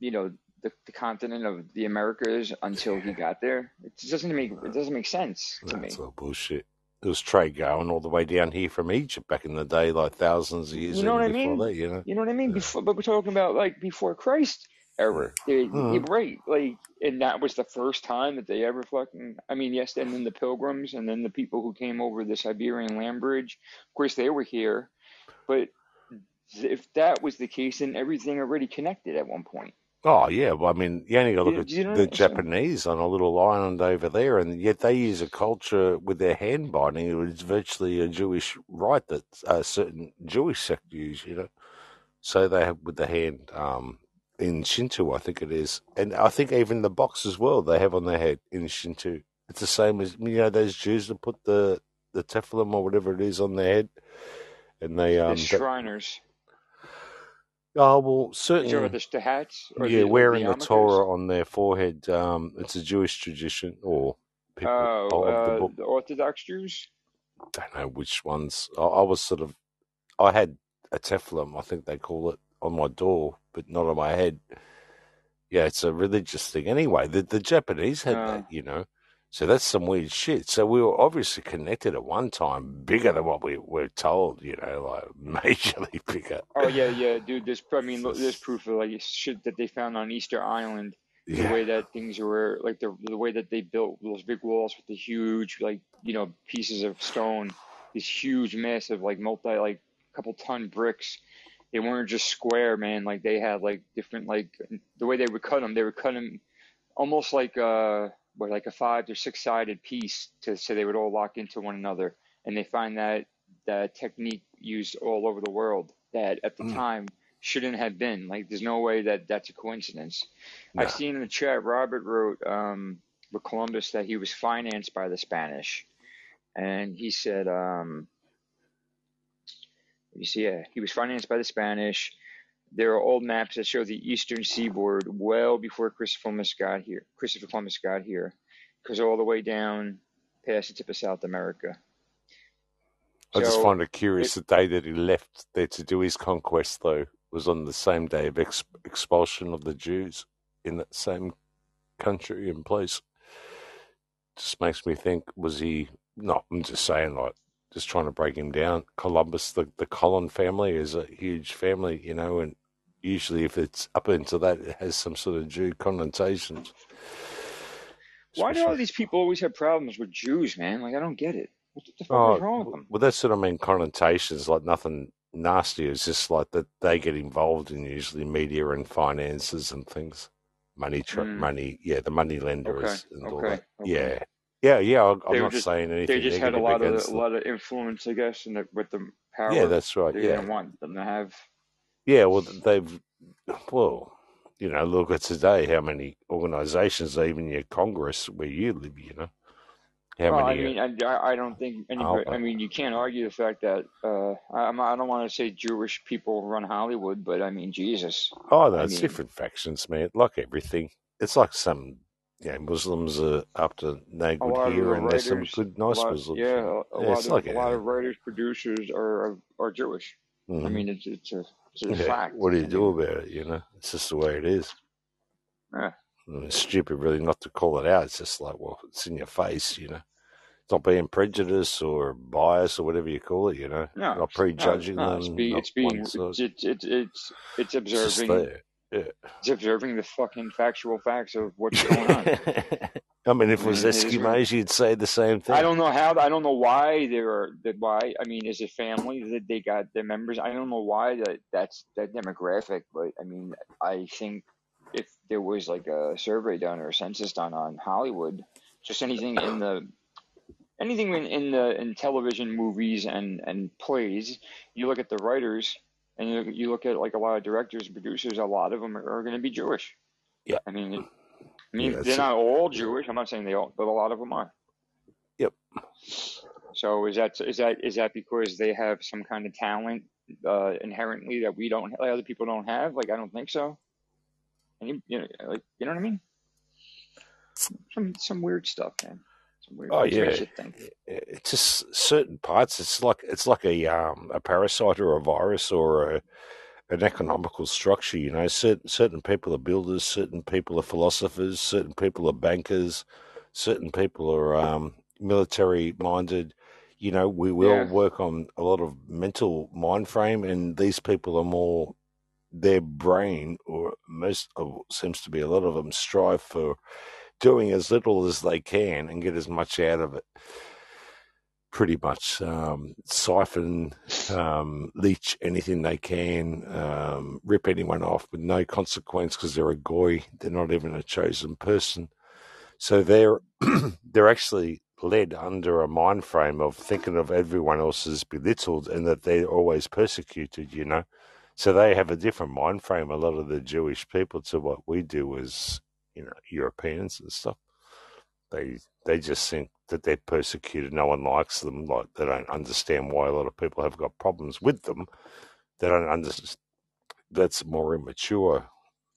you know the, the continent of the Americas until he got there. It doesn't make it doesn't make sense to that's me. all bullshit. There was trade going all the way down here from Egypt back in the day, like thousands of years You know what I mean? that. You know. You know what I mean? Before, but we're talking about like before Christ era. They, Mm. right. Like, and that was the first time that they ever fucking. I mean, yes, and then the Pilgrims, and then the people who came over the Siberian land bridge. Of course, they were here, but if that was the case, then everything already connected at one point. Oh yeah, well, I mean, you only got to look do you know at the Japanese on a little island over there, and yet they use a culture with their hand binding. It was virtually a Jewish rite that a certain Jewish sect use, you know. So they have with the hand um, in Shinto, I think it is, and I think even the box as well they have on their head in Shinto. It's the same as you know those Jews that put the the tefillin or whatever it is on their head, and they The um. That, Shriners. Oh well, You're talking certain about the, the hats or Yeah, the or the wearing the? Torah on their forehead. Um, it's a Jewish tradition, or people Oh, of the uh, book. the Orthodox Jews. Don't know which ones. I, I was sort of. I had a tefillin, I think they call it, on my door, but not on my head. Yeah, it's a religious thing. Anyway, the the Japanese had Uh, that, you know. So that's some weird shit. So we were obviously connected at one time, bigger than what we were told, you know, like [LAUGHS] majorly bigger. oh yeah, yeah, dude. There's I mean, there's [LAUGHS] proof of like shit that they found on Easter Island. The yeah, way that things were, like the the way that they built those big walls with the huge, like you know, pieces of stone, these huge, massive, like multi, like couple ton bricks. They weren't just square, man. Like they had like different, like the way they would cut them. They would cut them almost like uh, what, like a five or six sided piece to so they would all lock into one another. And they find that that technique used all over the world that at the Mm, time shouldn't have been. Like there's no way that that's a coincidence. I've seen in the chat Robert wrote um, with Columbus that he was financed by the Spanish, and he said, um, you see, yeah, he was financed by the Spanish. There are old maps that show the eastern seaboard well before Christopher Columbus got here. Christopher Columbus got here, because all the way down past the tip of South America. I just find it it, curious the day that he left there to do his conquest, though, was on the same day of ex- expulsion of the Jews in that same country and place. Just makes me think, was he? No, I'm just saying, like, just trying to break him down. Columbus, the the Colon family is a huge family, you know, and usually if it's up into that, it has some sort of Jew connotations. Why do all these people always have problems with Jews, man? Like I don't get it. What the fuck oh, is wrong with them? well, that's what I mean. Connotations like nothing nasty. It's just like that they get involved in usually media and finances and things. Money, tra- Mm, money, yeah, the money okay, lenders and all okay, that. okay. Yeah, yeah, yeah. I- I'm not just saying anything. they just had a lot of a lot of influence, I guess, and with the power. Yeah, that's right. they Yeah, didn't want them to have. Yeah. Well, they've well, you know, look at today how many organisations, even your Congress where you live, you know, how Well, I mean, I, I I don't think anybody. I mean, you can't argue the fact that uh, I, I'm- don't want to say Jewish people run Hollywood, but I mean, Jesus. Oh no, I it's mean, different factions, man. Like everything, it's like some, know, Muslims are up to no good lot of the here, and there's some good, nice lot, Muslims. yeah, a, yeah, lot of like a lot of writers, producers are are, are Jewish. I mhm. mean, it's it's a it's a yeah. fact. What do you do about it? You know, it's just the way it is. yeah. And it's stupid, really, not to call it out. It's just like, well, it's in your face, you know. It's not being prejudiced or bias or whatever you call it, you know. No, Not prejudging no. It's them, be it's being it's it's it's it's, it's It's observing there. Yeah. it's observing the fucking factual facts of what's [LAUGHS] going on. [LAUGHS] I mean, if it was mean, it is what Eskimos, you'd say the same thing. I don't know how. I don't know why they are. Why. I mean, is it family that they got their members? I don't know why that that's that demographic. But I mean, I think if there was like a survey done or a census done on Hollywood, just anything in the anything in, in the in television, movies, and and plays, you look at the writers and you you look at like a lot of directors and producers. A lot of them are, are going to be Jewish. Yeah. I mean, it, I mean, that's they're not all Jewish. I'm not saying they all, but a lot of them are. Yep. So is that is that is that because they have some kind of talent uh, inherently that we don't, like other people don't have? Like I don't think so. And you, you know, like you know what I mean? Some some weird stuff, man. Some weird. Oh yeah, it's just certain parts. It's like it's like a um a parasite or a virus or a an economical structure. You know, certain certain people are builders, certain people are philosophers, certain people are bankers, certain people are um military minded. You know, we will Yeah. work on a lot of mental mind frame, and these people are more their brain, or most of seems to be a lot of them strive for doing as little as they can and get as much out of it. Pretty much um, siphon, um, leech anything they can, um, rip anyone off with no consequence because they're a goy. They're not even a chosen person. So they're [CLEARS THROAT] they're actually led under a mind frame of thinking of everyone else as belittled and that they're always persecuted. You know, so they have a different mind frame. A lot of the Jewish people to what we do as you know Europeans and stuff. They they just think that they're persecuted. No one likes them. Like they don't understand why a lot of people have got problems with them. They don't understand. That's more immature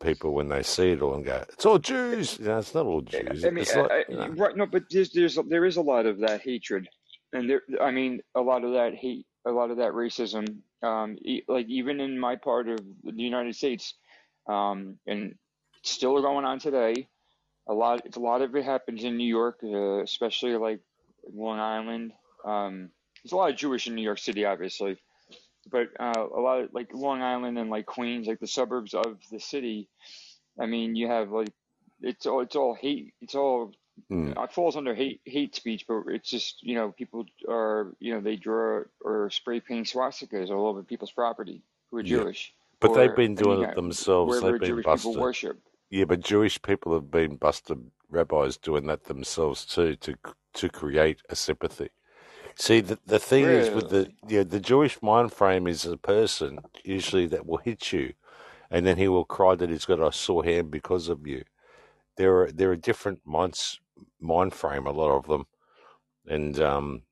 people when they see it all and go, "It's all Jews." You know, it's not all Jews. I mean, I, I, you know, right? No, but there's there's there is a lot of that hatred, and there. I mean, a lot of that hate, a lot of that racism. Um, e- like even in my part of the United States, um, and still going on today. A lot, it's a lot of it happens in New York, uh, especially like Long Island. Um, there's a lot of Jewish in New York City, obviously, but uh, a lot of like Long Island and like Queens, like the suburbs of the city. I mean, you have like it's all it's all hate. It's all mm, it falls under hate hate speech, but it's just you know people are you know they draw or spray paint swastikas all over people's property who are yeah. Jewish, But they've or been I mean doing it themselves. They've been Jewish people busted. worship. Yeah, but Jewish people have been busted. Rabbis doing that themselves too to to create a sympathy. See, the the thing is with Really? the yeah the Jewish mind frame is a person usually that will hit you, and then he will cry that he's got a sore hand because of you. There are there are different minds mind frame, a lot of them, and um,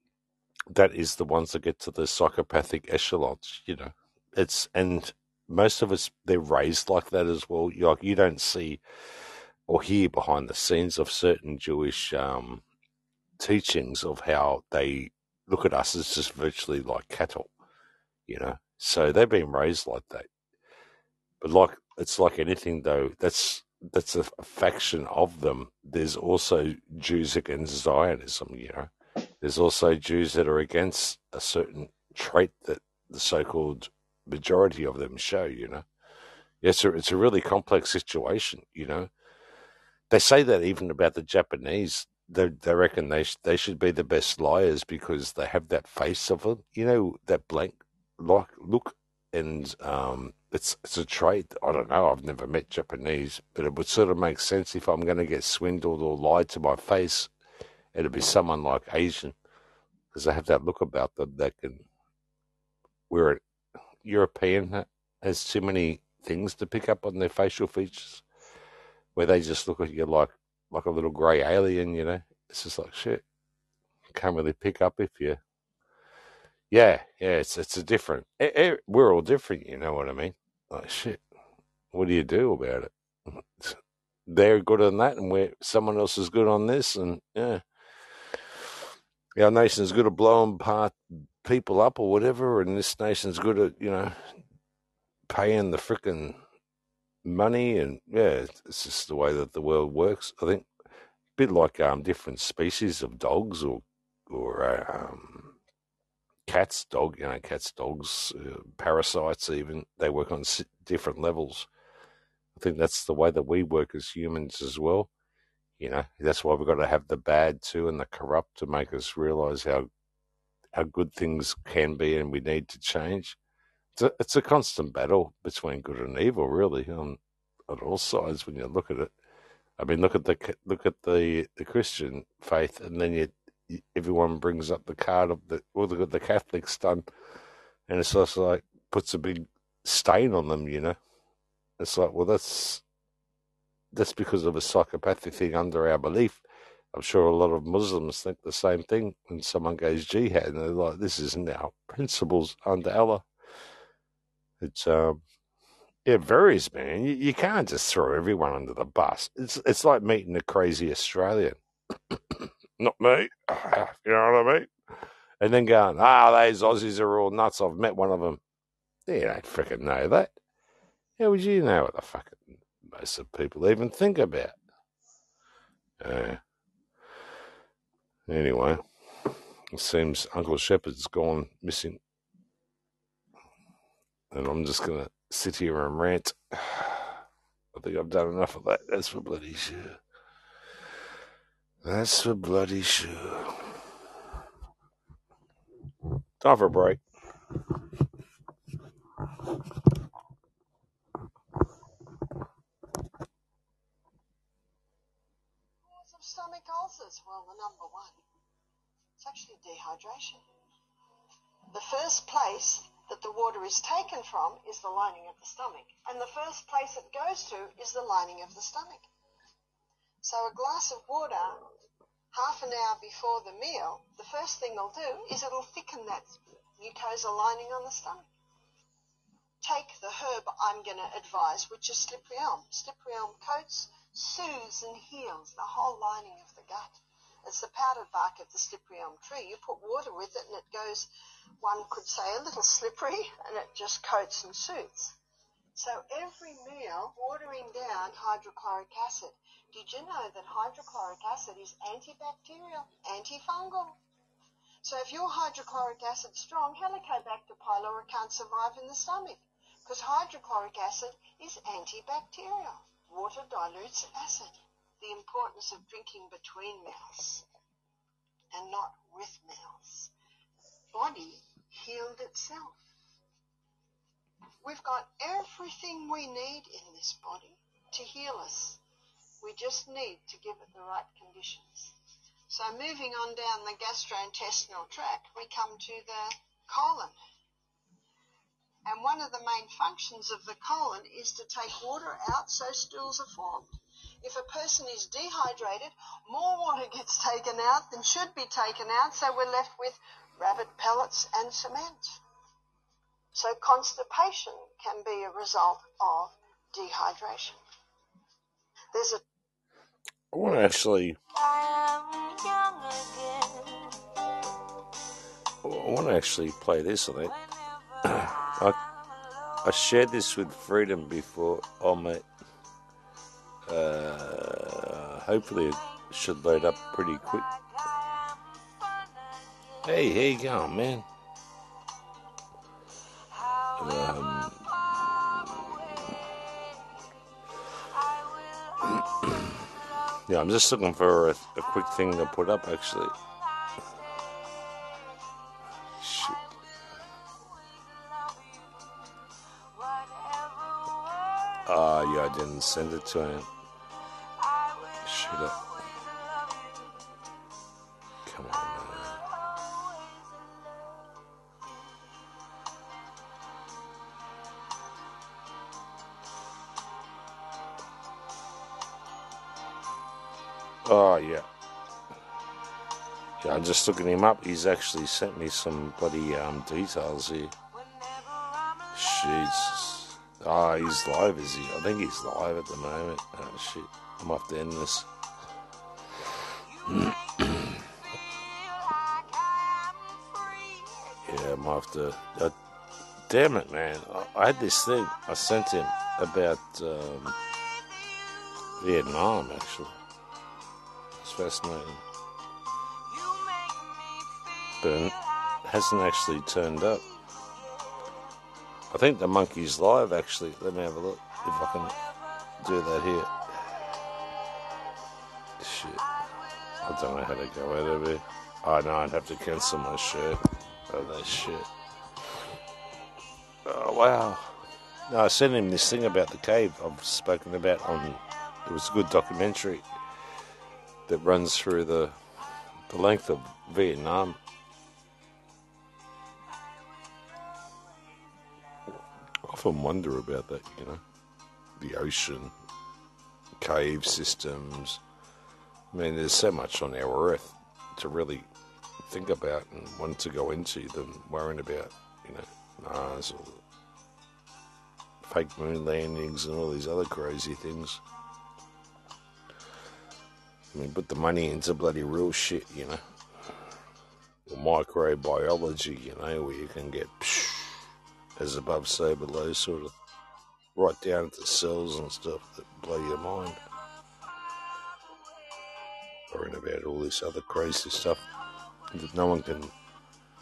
that is the ones that get to the psychopathic echelons. You know, it's and most of us they're raised like that as well. You like you don't see or hear behind the scenes of certain Jewish um, teachings of how they look at us as just virtually like cattle. You know, so they've been raised like that. But like it's like anything though, that's that's a, faction of them. There's also Jews against Zionism. You know, there's also Jews that are against a certain trait that the so-called majority of them show. You know, It's a it's a really complex situation, you know. They say that even about the Japanese. They they reckon they sh- they should be the best liars because they have that face of them, you know, that blank like look, and um, it's it's a trait. I don't know. I've never met Japanese, but it would sort of make sense if I'm going to get swindled or lied to my face. It'd be someone like Asian because they have that look about them that can. Where a European has too many things to pick up on their facial features, where they just look at you like like a little grey alien. You know, it's just like shit. Can't really pick up if you. Yeah, yeah. It's it's a different. eh, eh, We're all different. You know what I mean? Like shit. What do you do about it? They're good on that, and we're someone else is good on this, and yeah. our nation's good at blowing part people up or whatever, and this nation's good at you know paying the frickin' money, and yeah, it's just the way that the world works. I think a bit like um different species of dogs or or um cats, dog, you know, cats, dogs, uh, parasites, even they work on different levels. I think that's the way that we work as humans as well. You know, that's why we've got to have the bad too and the corrupt to make us realize how how good things can be and we need to change. It's a, it's a constant battle between good and evil, really, on on all sides when you look at it. I mean, look at the look at the the Christian faith, and then you, you everyone brings up the card of the well, at the Catholics done, and it's also like puts a big stain on them. You know, it's like well, that's that's because of a psychopathic thing under our belief. I'm sure a lot of Muslims think the same thing when someone goes jihad, and they're like, "This isn't our principles under Allah." It's um, it varies, man. You, you can't just throw everyone under the bus. It's it's like meeting a crazy Australian, [COUGHS] not me. [COUGHS] You know what I mean? And then going, "Ah, those Aussies are all nuts." I've met one of them. You don't freaking know that. How would you know what the fucking most of people even think about? Uh, anyway, it seems Uncle Shepard's gone missing, and I'm just gonna sit here and rant. [SIGHS] I think I've done enough of that. That's for bloody sure. That's for bloody sure. Time for a break. Cause of ulcers? Well, the number one, it's actually dehydration. The first place that the water is taken from is the lining of the stomach, and the first place it goes to is the lining of the stomach. So a glass of water, half an hour before the meal, the first thing it'll do is it'll thicken that mucosa lining on the stomach. Take the herb I'm going to advise, which is slippery elm. Slippery elm coats, soothes and heals the whole lining of the gut. It's the powdered bark of the slippery elm tree. You put water with it and it goes, one could say, a little slippery and it just coats and soothes. So every meal, watering down hydrochloric acid. Did you know that hydrochloric acid is antibacterial, antifungal? So if your hydrochloric acid's strong, Helicobacter pylori can't survive in the stomach because hydrochloric acid is antibacterial. Water dilutes acid. The importance of drinking between meals and not with meals. Body healed itself. We've got everything we need in this body to heal us. We just need to give it the right conditions. So moving on down the gastrointestinal tract, we come to the colon. And one of the main functions of the colon is to take water out so stools are formed. If a person is dehydrated, more water gets taken out than should be taken out, so we're left with rabbit pellets and cement. So constipation can be a result of dehydration. There's a I want to actually, I want to actually play this. I think I, I shared this with Freedom before oh, on my. Uh, hopefully, it should load up pretty quick. Hey, here you go, man. Um, [CLEARS THROAT] yeah, I'm just looking for a, a quick thing to put up, actually. Yeah, I didn't send it to him. Should have. Come on, man. Oh, yeah. Yeah, I'm just looking him up. He's actually sent me some bloody um, details here. Jesus. Ah, he's live, is he? I think he's live at the moment. Oh, shit. I'm off to end this. [COUGHS] yeah, I'm off to. Uh, damn it, man. I, I had this thing I sent him about um, Vietnam, actually. It's fascinating. But it hasn't actually turned up. I think the monkey's live, actually. Let me have a look if I can do that here. Shit. I don't know how to go out of here. Oh, no, I'd have to cancel my shirt. Oh, that shit. Oh, wow. No, I sent him this thing about the cave I've spoken about on. It was a good documentary that runs through the the length of Vietnam. Often wonder about that, you know, the ocean, cave systems. I mean, there's so much on our Earth to really think about and want to go into than worrying about, you know, Mars or fake moon landings and all these other crazy things. I mean, put the money into bloody real shit, you know. Microbiology, you know, where you can get psh, as above, so below, sort of right down to cells and stuff that blow your mind. Worrying about all this other crazy stuff that no one can,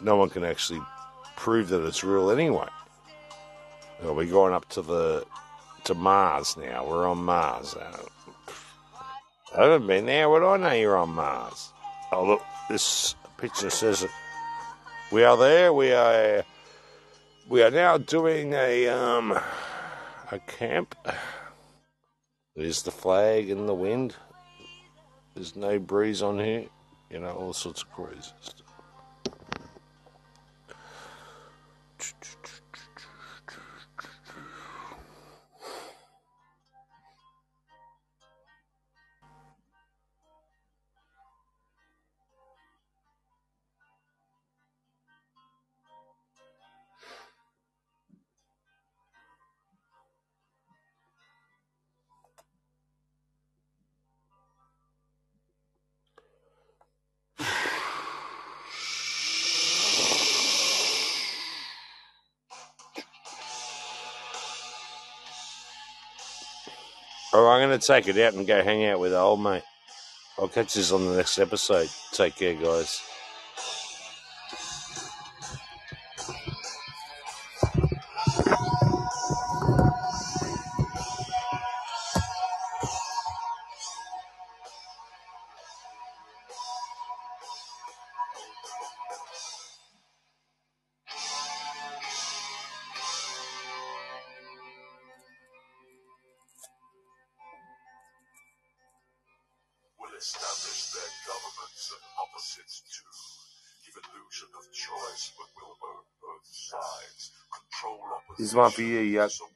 no one can actually prove that it's real anyway. Well, we're going up to the to Mars now. We're on Mars. I haven't been there. What do I know you're on Mars? Oh, look, this picture says it. We are there. We are. We are now doing a um a camp. There's the flag in the wind. There's no breeze on here. You know, all sorts of crazy going to take it out and go hang out with old mate. I'll catch this on the next episode. Take care, guys. This is one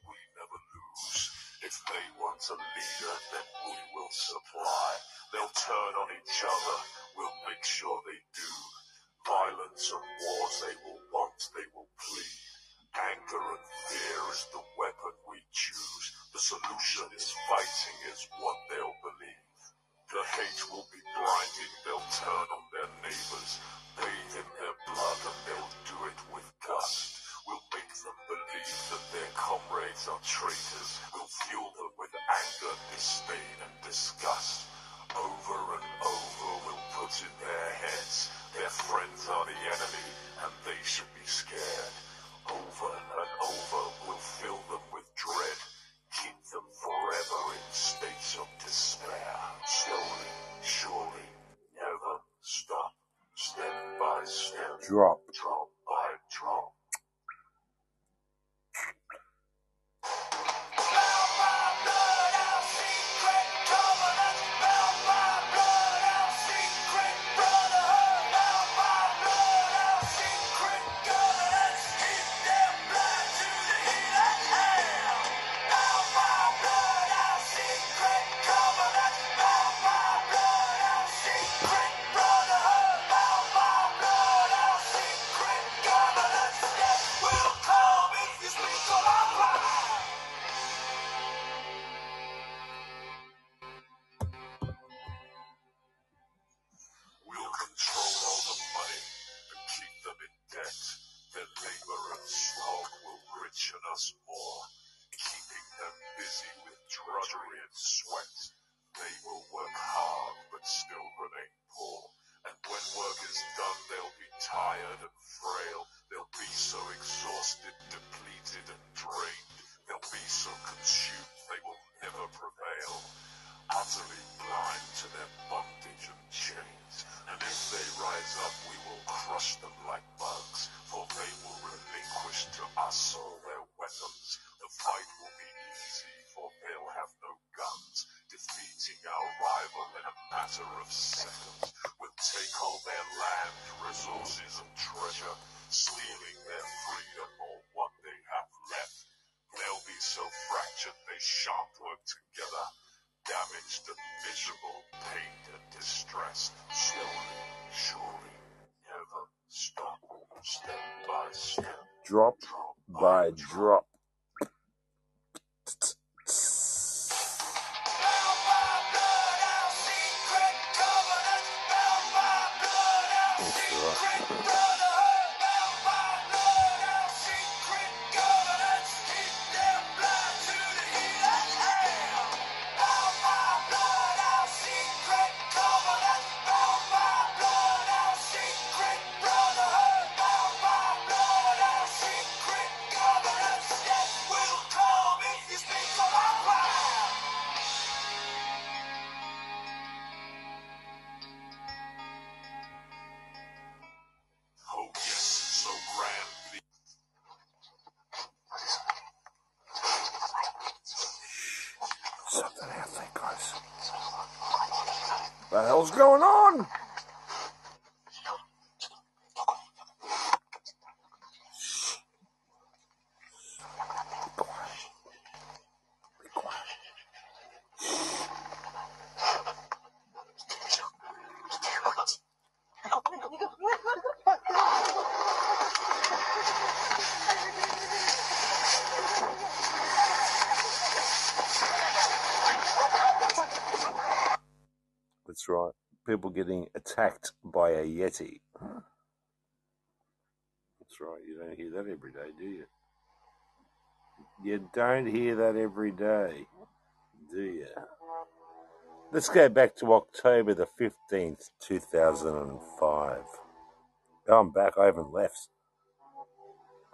all their weapons. The fight will be easy, for they'll have no guns. Defeating our rival in a matter of seconds. We'll take all their land, resources, and treasure, stealing their freedom or what they have left. They'll be so fractured they shan't work together. Damaged and miserable, pained and distressed. Slowly, surely, never stop. Step by step. Drop by drop. Yeti. That's right. You don't hear that every day, do you? You don't hear that every day, do you? Let's go back to October the 15th, 2005. Oh, I'm back. I haven't left.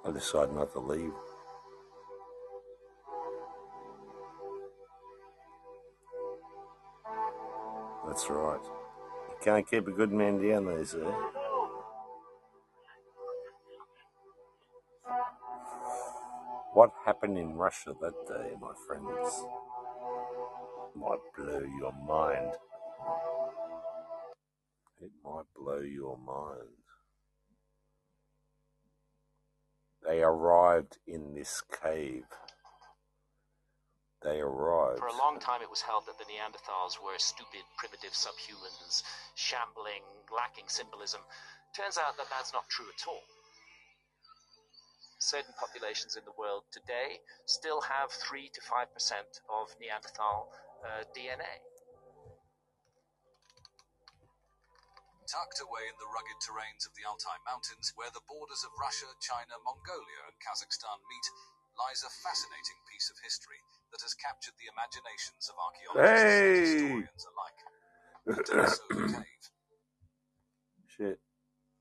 I decided not to leave. Can't keep a good man down, they say. What happened in Russia that day, my friends, might blow your mind. It might blow your mind. They arrived in this cave. They arrived. For a long time, it was held that the Neanderthals were stupid, primitive subhumans, shambling, lacking symbolism. Turns out that that's not true at all. Certain populations in the world today still have 3 to 5% of Neanderthal uh, DNA. Tucked away in the rugged terrains of the Altai Mountains, where the borders of Russia, China, Mongolia, and Kazakhstan meet, lies a fascinating piece of history that has captured the imaginations of archaeologists and Hey! historians alike. Cave. [COUGHS] Shit.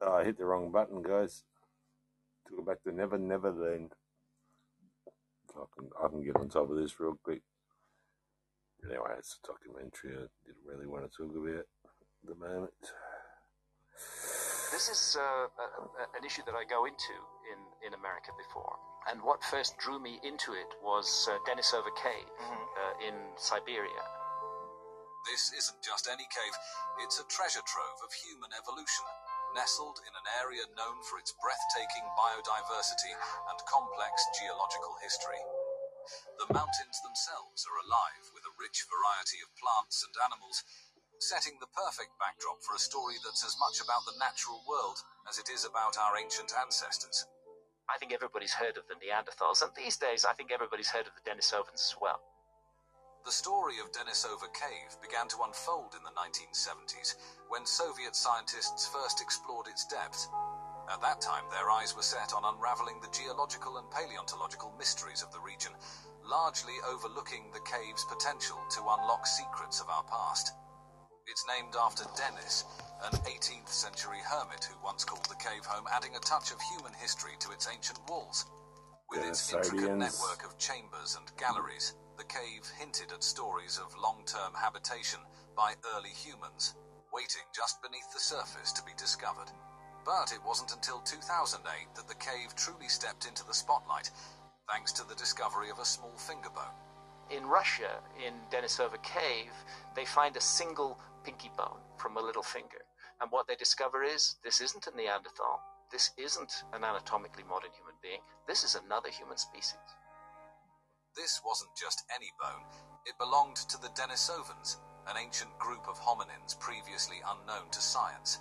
Oh, I hit the wrong button, guys. Took it back to Never Neverland. I can, I can get on top of this real quick. Anyway, it's a documentary I didn't really want to talk about at the moment. This is uh, a, an issue that I go into in, in America before. And what first drew me into it was uh, Denisova Cave uh, in Siberia. This isn't just any cave, it's a treasure trove of human evolution, nestled in an area known for its breathtaking biodiversity and complex geological history. The mountains themselves are alive with a rich variety of plants and animals, setting the perfect backdrop for a story that's as much about the natural world as it is about our ancient ancestors. I think everybody's heard of the Neanderthals, and these days I think everybody's heard of the Denisovans as well. The story of Denisova Cave began to unfold in the 1970s when Soviet scientists first explored its depths. At that time, their eyes were set on unraveling the geological and paleontological mysteries of the region, largely overlooking the cave's potential to unlock secrets of our past. It's named after Denis, an 18th century hermit who once called the cave home, adding a touch of human history to its ancient walls. With its intricate network of chambers and galleries, the cave hinted at stories of long-term habitation by early humans, waiting just beneath the surface to be discovered. But it wasn't until 2008 that the cave truly stepped into the spotlight, thanks to the discovery of a small finger bone. In Russia, in Denisova Cave, they find a single pinky bone from a little finger. And what they discover is this isn't a Neanderthal. This isn't an anatomically modern human being. This is another human species. This wasn't just any bone, it belonged to the Denisovans, an ancient group of hominins previously unknown to science.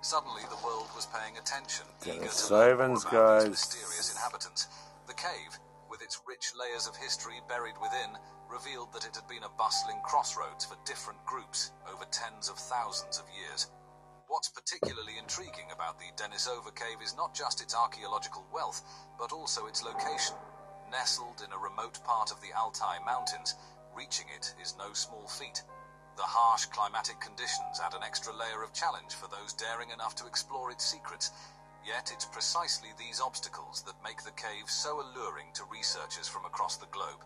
Suddenly, the world was paying attention, eager to learn Denisovans, about these guys. mysterious inhabitants. The cave, with its rich layers of history buried within, revealed that it had been a bustling crossroads for different groups over tens of thousands of years. What's particularly intriguing about the Denisova cave is not just its archaeological wealth, but also its location. Nestled in a remote part of the Altai Mountains, reaching it is no small feat. The harsh climatic conditions add an extra layer of challenge for those daring enough to explore its secrets. Yet it's precisely these obstacles that make the cave so alluring to researchers from across the globe.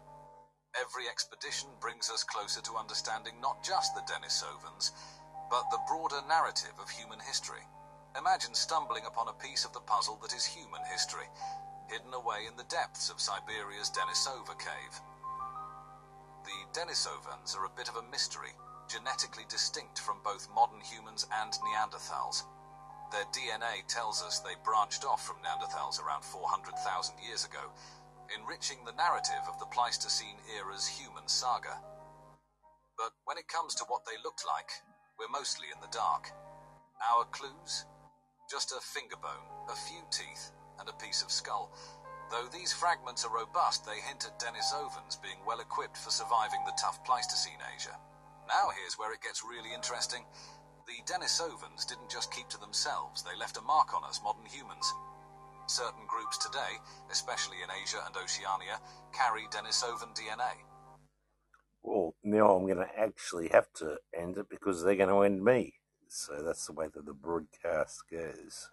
Every expedition brings us closer to understanding not just the Denisovans, but the broader narrative of human history. Imagine stumbling upon a piece of the puzzle that is human history, hidden away in the depths of Siberia's Denisova cave. The Denisovans are a bit of a mystery, genetically distinct from both modern humans and Neanderthals. Their DNA tells us they branched off from Neanderthals around 400,000 years ago, enriching the narrative of the Pleistocene era's human saga. But when it comes to what they looked like, we're mostly in the dark. Our clues? Just a finger bone, a few teeth, and a piece of skull. Though these fragments are robust, they hint at Denisovans being well equipped for surviving the tough Pleistocene Asia. Now here's where it gets really interesting. The Denisovans didn't just keep to themselves, they left a mark on us modern humans. Certain groups today, especially in Asia and Oceania, carry Denisovan DNA. Well, now I'm going to actually have to end it because they're going to end me. So that's the way that the broadcast goes.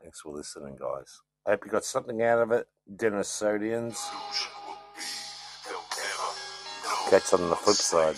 Thanks for listening, guys. I hope you got something out of it, Denisodians. Catch on the flip side.